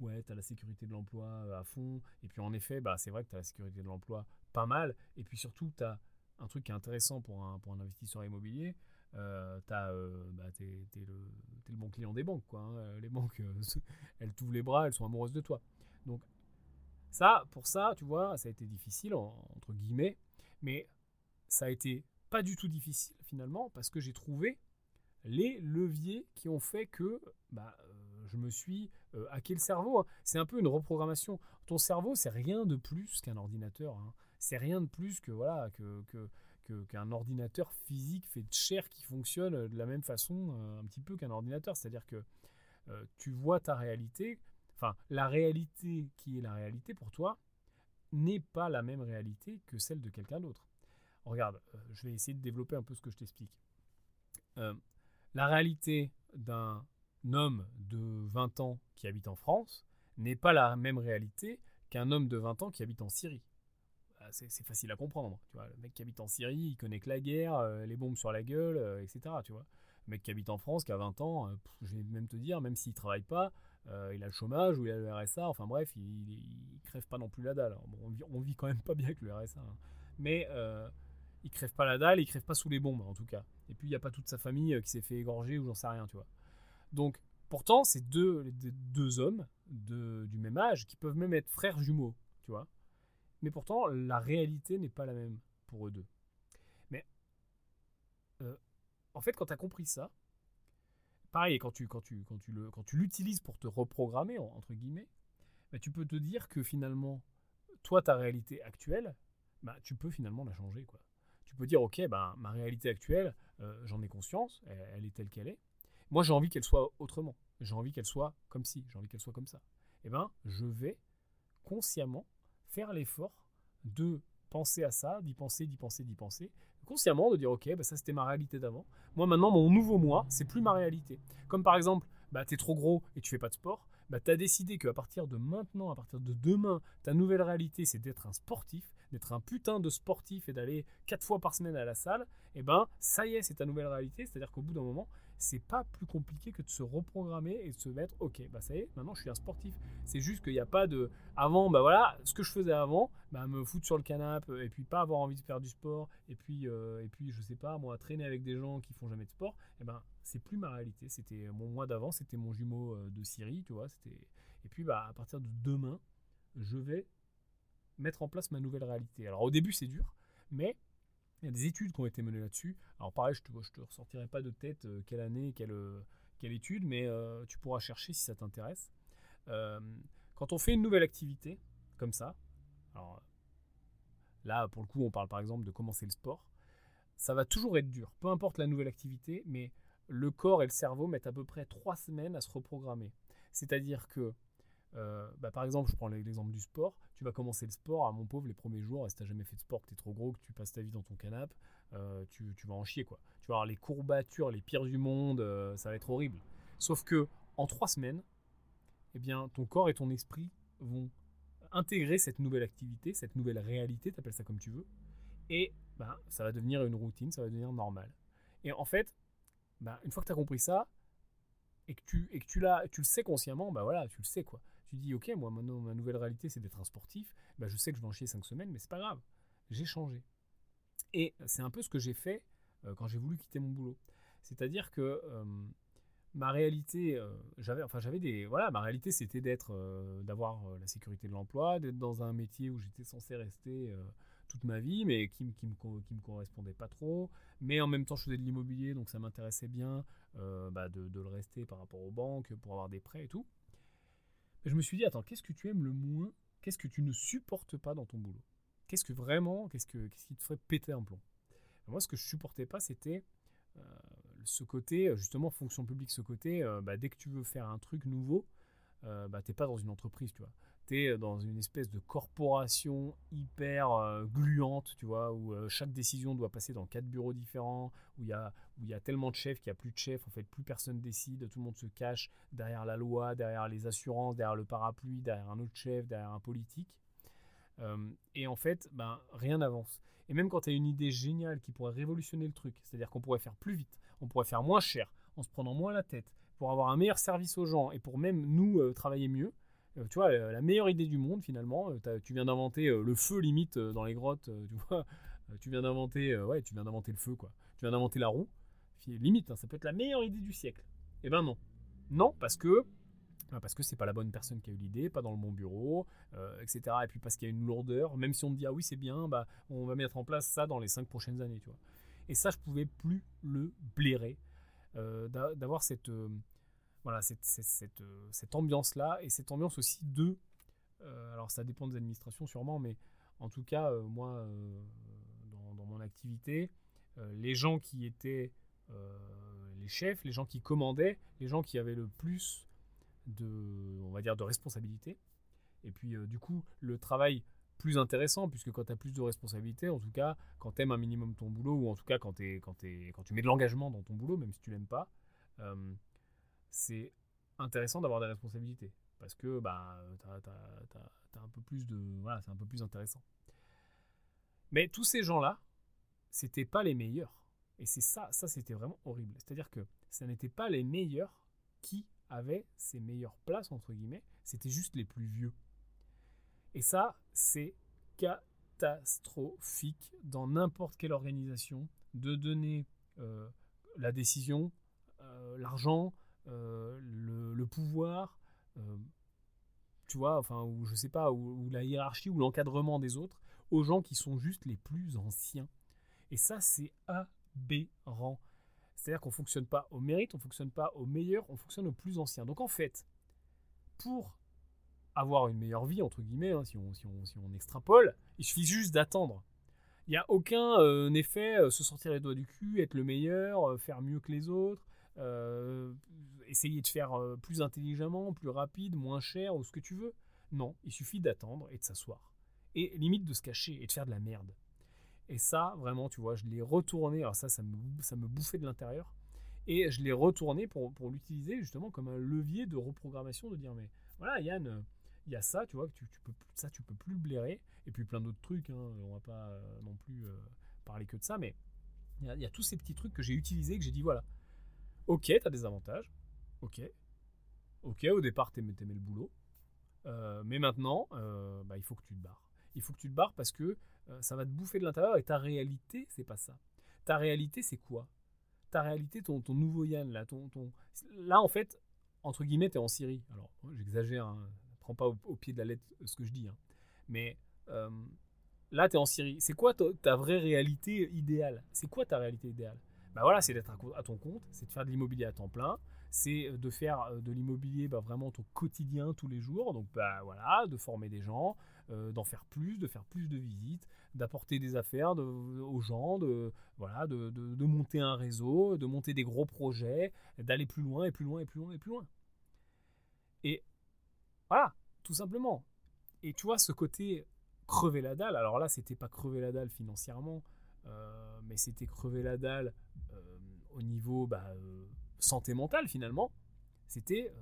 ouais, t'as la sécurité de l'emploi à fond. Et puis en effet, bah, c'est vrai que t'as la sécurité de l'emploi pas mal. Et puis surtout, t'as un truc qui est intéressant pour un, pour un investisseur immobilier, euh, euh, bah, t'es, le, le, bon client des banques. Quoi, hein. Les banques, euh, *laughs* elles t'ouvrent les bras, elles sont amoureuses de toi. Donc, ça, pour ça, tu vois, ça a été difficile, entre guillemets, mais ça a été pas du tout difficile finalement, parce que j'ai trouvé les leviers qui ont fait que bah, je me suis hacké le cerveau. Hein. C'est un peu une reprogrammation. Ton cerveau, c'est rien de plus qu'un ordinateur. Hein. C'est rien de plus que voilà que, que qu'un ordinateur physique fait de chair qui fonctionne de la même façon euh, un petit peu qu'un ordinateur. C'est-à-dire que euh, tu vois ta réalité, enfin la réalité qui est la réalité pour toi n'est pas la même réalité que celle de quelqu'un d'autre. Regarde, euh, je vais essayer de développer un peu ce que je t'explique. la réalité d'un homme de 20 ans qui habite en France n'est pas la même réalité qu'un homme de 20 ans qui habite en Syrie. C'est facile à comprendre. Tu vois, le mec qui habite en Syrie, il connaît que la guerre, euh, les bombes sur la gueule, euh, etc. Tu vois. mec qui habite en France, qui a 20 ans, euh, je vais même te dire, même s'il travaille pas, il a le chômage ou il a le RSA, enfin bref, il, il, crève pas non plus la dalle. bon, on, vit, on, vit, quand même pas bien avec le RSA, hein. mais il crève pas la dalle, il crève pas sous les bombes en tout cas. Et puis il n'y a pas toute sa famille qui s'est fait égorger ou j'en sais rien, tu vois. Donc pourtant, c'est deux, deux hommes du même âge qui peuvent même être frères jumeaux, tu vois. Mais pourtant, la réalité n'est pas la même pour eux deux. Mais euh, en fait, quand tu as compris ça, pareil, quand tu, quand tu, quand tu, le, quand tu l'utilises pour te reprogrammer, entre guillemets, bah, tu peux te dire que finalement, toi, ta réalité actuelle, bah, tu peux finalement la changer. Quoi. Tu peux dire, ok, bah, ma réalité actuelle, euh, j'en ai conscience, elle, est telle qu'elle est. Moi, j'ai envie qu'elle soit autrement. J'ai envie qu'elle soit comme ci, j'ai envie qu'elle soit comme ça. Eh ben, je vais consciemment faire l'effort de penser à ça, d'y penser, d'y penser, d'y penser, consciemment de dire ok, bah ça c'était ma réalité d'avant. Moi maintenant, mon nouveau moi, c'est plus ma réalité. Comme par exemple, bah t'es trop gros et tu fais pas de sport, bah t'as décidé qu'à partir de maintenant, à partir de demain, ta nouvelle réalité c'est d'être un sportif, d'être un putain de sportif et d'aller quatre fois par semaine à la salle. Et ben ça y est, c'est ta nouvelle réalité. C'est-à-dire qu'au bout d'un moment, c'est pas plus compliqué que de se reprogrammer et de se mettre ok, bah ça y est, maintenant je suis un sportif. C'est juste qu'il n'y a pas de avant, bah voilà, ce que je faisais avant, bah me foutre sur le canapé et puis pas avoir envie de faire du sport et puis euh, et puis je sais pas moi traîner avec des gens qui font jamais de sport. Et ben c'est plus ma réalité. C'était mon mois d'avant, c'était mon jumeau euh, de Syrie, tu vois. C'était et puis bah à partir de demain, je vais mettre en place ma nouvelle réalité. Alors au début c'est dur, mais il y a des études qui ont été menées là-dessus. Alors pareil, je ne te, te ressortirai pas de tête euh, quelle année, quelle, euh, étude, mais euh, tu pourras chercher si ça t'intéresse. Quand on fait une nouvelle activité, comme ça, alors là pour le coup on parle par exemple de commencer le sport, ça va toujours être dur, peu importe la nouvelle activité, mais le corps et le cerveau mettent à peu près trois semaines à se reprogrammer. C'est-à-dire que bah, par exemple, je prends l'exemple du sport. Tu vas commencer le sport, à mon pauvre, les premiers jours, et si t'as jamais fait de sport, que t'es trop gros, que tu passes ta vie dans ton canapé, euh, tu, vas en chier quoi. Tu vas avoir les courbatures, les pires du monde, euh, ça va être horrible. Sauf que en trois semaines, eh bien, ton corps et ton esprit vont intégrer cette nouvelle activité, cette nouvelle réalité, t'appelles ça comme tu veux, et bah, ça va devenir une routine, ça va devenir normal. Et en fait, bah, une fois que tu as compris ça, et que tu, et que tu, l'as, tu le sais consciemment, bah voilà, tu le sais quoi. Tu dis, ok, moi maintenant ma nouvelle réalité c'est d'être un sportif, bah, je sais que je vais en chier 5 semaines, mais c'est pas grave, j'ai changé. Et c'est un peu ce que j'ai fait euh, quand j'ai voulu quitter mon boulot. C'est-à-dire que euh, ma réalité, euh, j'avais, enfin j'avais des, voilà, ma réalité c'était d'être, d'avoir la sécurité de l'emploi, d'être dans un métier où j'étais censé rester toute ma vie, mais qui, qui, me, qui me correspondait pas trop. Mais en même temps, je faisais de l'immobilier, donc ça m'intéressait bien bah, de, de, le rester par rapport aux banques pour avoir des prêts et tout. Je me suis dit, attends, qu'est-ce que tu aimes le moins Qu'est-ce que tu ne supportes pas dans ton boulot? Qu'est-ce que vraiment, qu'est-ce, que, qu'est-ce qui te ferait péter un plomb? Moi, ce que je supportais pas, c'était euh, ce côté, justement, fonction publique, ce côté, euh, bah, dès que tu veux faire un truc nouveau, euh, bah, t'es pas dans une entreprise, tu vois. T'es dans une espèce de corporation hyper euh, gluante, tu vois, où euh, chaque décision doit passer dans quatre bureaux différents, où il y a, tellement de chefs qu'il n'y a plus de chefs, en fait, plus personne décide, tout le monde se cache derrière la loi, derrière les assurances, derrière le parapluie, derrière un autre chef, derrière un politique. Euh, et en fait, ben, rien n'avance. Et même quand tu as une idée géniale qui pourrait révolutionner le truc, c'est-à-dire qu'on pourrait faire plus vite, on pourrait faire moins cher, en se prenant moins la tête, pour avoir un meilleur service aux gens et pour même nous euh, travailler mieux, euh, tu vois, la meilleure idée du monde finalement, tu viens d'inventer le feu limite dans les grottes, tu *laughs* vois, tu viens d'inventer, ouais, tu viens d'inventer le feu quoi, tu viens d'inventer la roue, limite, hein, ça peut être la meilleure idée du siècle. Eh ben non, non parce que parce que c'est pas la bonne personne qui a eu l'idée, pas dans le bon bureau, euh, etc. Et puis parce qu'il y a une lourdeur, même si on me dit ah oui c'est bien, bah on va mettre en place ça dans les cinq prochaines années, tu vois. Et ça je pouvais plus le blairer euh, d'avoir cette euh, voilà cette, cette, cette, cette ambiance là et cette ambiance aussi de alors ça dépend des administrations sûrement, mais en tout cas moi dans, mon activité les gens qui étaient les chefs, les gens qui commandaient, les gens qui avaient le plus de, on va dire, de responsabilité. Et puis, euh, du coup, le travail plus intéressant, puisque quand tu as plus de responsabilités, en tout cas, quand tu aimes un minimum ton boulot, ou en tout cas quand, quand, quand tu mets de l'engagement dans ton boulot, même si tu l'aimes pas, euh, c'est intéressant d'avoir des responsabilités. Parce que bah, tu un peu plus de. Voilà, c'est un peu plus intéressant. Mais tous ces gens-là, c'était pas les meilleurs. Et c'est ça, ça c'était vraiment horrible. C'est-à-dire que ça n'était pas les meilleurs qui avaient ces meilleures places, entre guillemets, c'était juste les plus vieux. Et ça, c'est catastrophique dans n'importe quelle organisation de donner euh, la décision, euh, l'argent, euh, le, pouvoir, tu vois, enfin, ou je sais pas, ou, la hiérarchie ou l'encadrement des autres aux gens qui sont juste les plus anciens. Et ça, c'est aberrant. C'est-à-dire qu'on ne fonctionne pas au mérite, on ne fonctionne pas au meilleur, on fonctionne au plus ancien. Donc en fait, pour avoir une meilleure vie, entre guillemets, hein, si, on, extrapole, il suffit juste d'attendre. Il n'y a aucun euh, effet euh, se sortir les doigts du cul, être le meilleur, euh, faire mieux que les autres, essayer de faire plus intelligemment, plus rapide, moins cher, ou ce que tu veux. Non, il suffit d'attendre et de s'asseoir. Et limite de se cacher et de faire de la merde. Et ça, vraiment, tu vois, je l'ai retourné. Alors ça, ça me, ça me bouffait de l'intérieur. Et je l'ai retourné pour, pour l'utiliser justement comme un levier de reprogrammation, de dire, mais voilà, Yann, il y a ça, tu vois, que tu, peux, ça, tu peux plus le blairer. Et puis plein d'autres trucs, hein, on va pas euh, non plus euh, parler que de ça, mais il y, a tous ces petits trucs que j'ai utilisés, que j'ai dit, voilà, ok, tu as des avantages, ok, ok, au départ, tu aimais, le boulot, euh, mais maintenant, bah, il faut que tu te barres. Il faut que tu te barres parce que ça va te bouffer de l'intérieur et ta réalité, c'est pas ça. Ta réalité, c'est quoi? Ta réalité, ton, nouveau Yann, là, ton, là, en fait, entre guillemets, tu es en Syrie. Alors, j'exagère, hein, prends pas au, pied de la lettre ce que je dis. Hein. Mais euh, là, tu es en Syrie. C'est quoi ta, vraie réalité idéale? C'est quoi ta réalité idéale? Bah voilà, c'est d'être à ton compte, c'est de faire de l'immobilier à temps plein, c'est euh, de faire euh, de l'immobilier bah, vraiment ton quotidien tous les jours. Donc bah, voilà, de former des gens, d'en faire plus, de faire plus de visites, d'apporter des affaires aux gens, de, voilà, de, de, monter un réseau, de monter des gros projets, d'aller plus loin et plus loin et plus loin et plus loin. Et voilà, tout simplement. Et tu vois, ce côté crever la dalle, alors là, c'était pas crever la dalle financièrement, euh, mais c'était crever la dalle euh, au niveau bah, euh, santé mentale finalement. C'était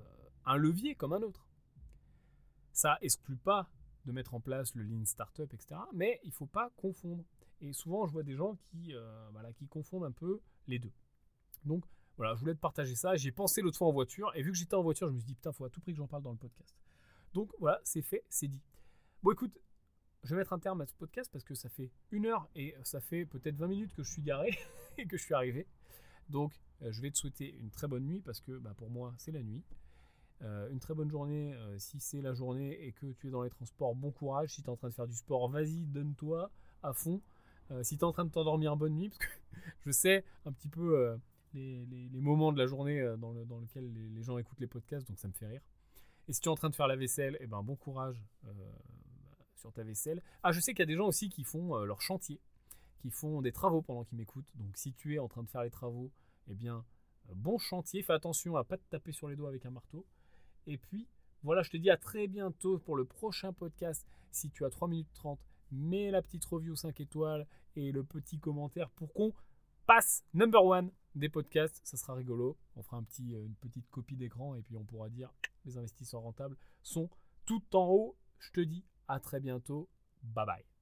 un levier comme un autre. Ça exclut pas de mettre en place le lean startup, etc. Mais il faut pas confondre. Et souvent, je vois des gens qui, voilà, qui confondent un peu les deux. Donc, voilà, je voulais te partager ça. J'ai pensé l'autre fois en voiture, et vu que j'étais en voiture, je me suis dit, putain, faut à tout prix que j'en parle dans le podcast. Donc voilà, c'est fait, c'est dit. Bon écoute, je vais mettre un terme à ce podcast parce que ça fait une heure et ça fait peut-être 20 minutes que je suis garé *laughs* et que je suis arrivé. Donc euh, je vais te souhaiter une très bonne nuit parce que bah, pour moi c'est la nuit. Euh, une très bonne journée euh, si c'est la journée et que tu es dans les transports. Bon courage. Si tu es en train de faire du sport, vas-y, donne-toi à fond. si tu es en train de t'endormir, bonne nuit parce que *laughs* je sais un petit peu les, moments de la journée dans, le, dans lequel les, gens écoutent les podcasts, donc ça me fait rire. Et si tu es en train de faire la vaisselle, eh ben, bon courage sur ta vaisselle. Ah, je sais qu'il y a des gens aussi qui font euh, leur chantier, qui font des travaux pendant qu'ils m'écoutent. Donc si tu es en train de faire les travaux, eh bien, euh, bon chantier. Fais attention à pas te taper sur les doigts avec un marteau. Et puis, voilà, je te dis à très bientôt pour le prochain podcast. Si tu as 3 minutes 30, mets la petite review 5 étoiles et le petit commentaire pour qu'on passe number one des podcasts. Ça sera rigolo. On fera petit, une petite copie d'écran et puis on pourra dire les investisseurs rentables sont tout en haut. Je te dis à très bientôt. Bye bye.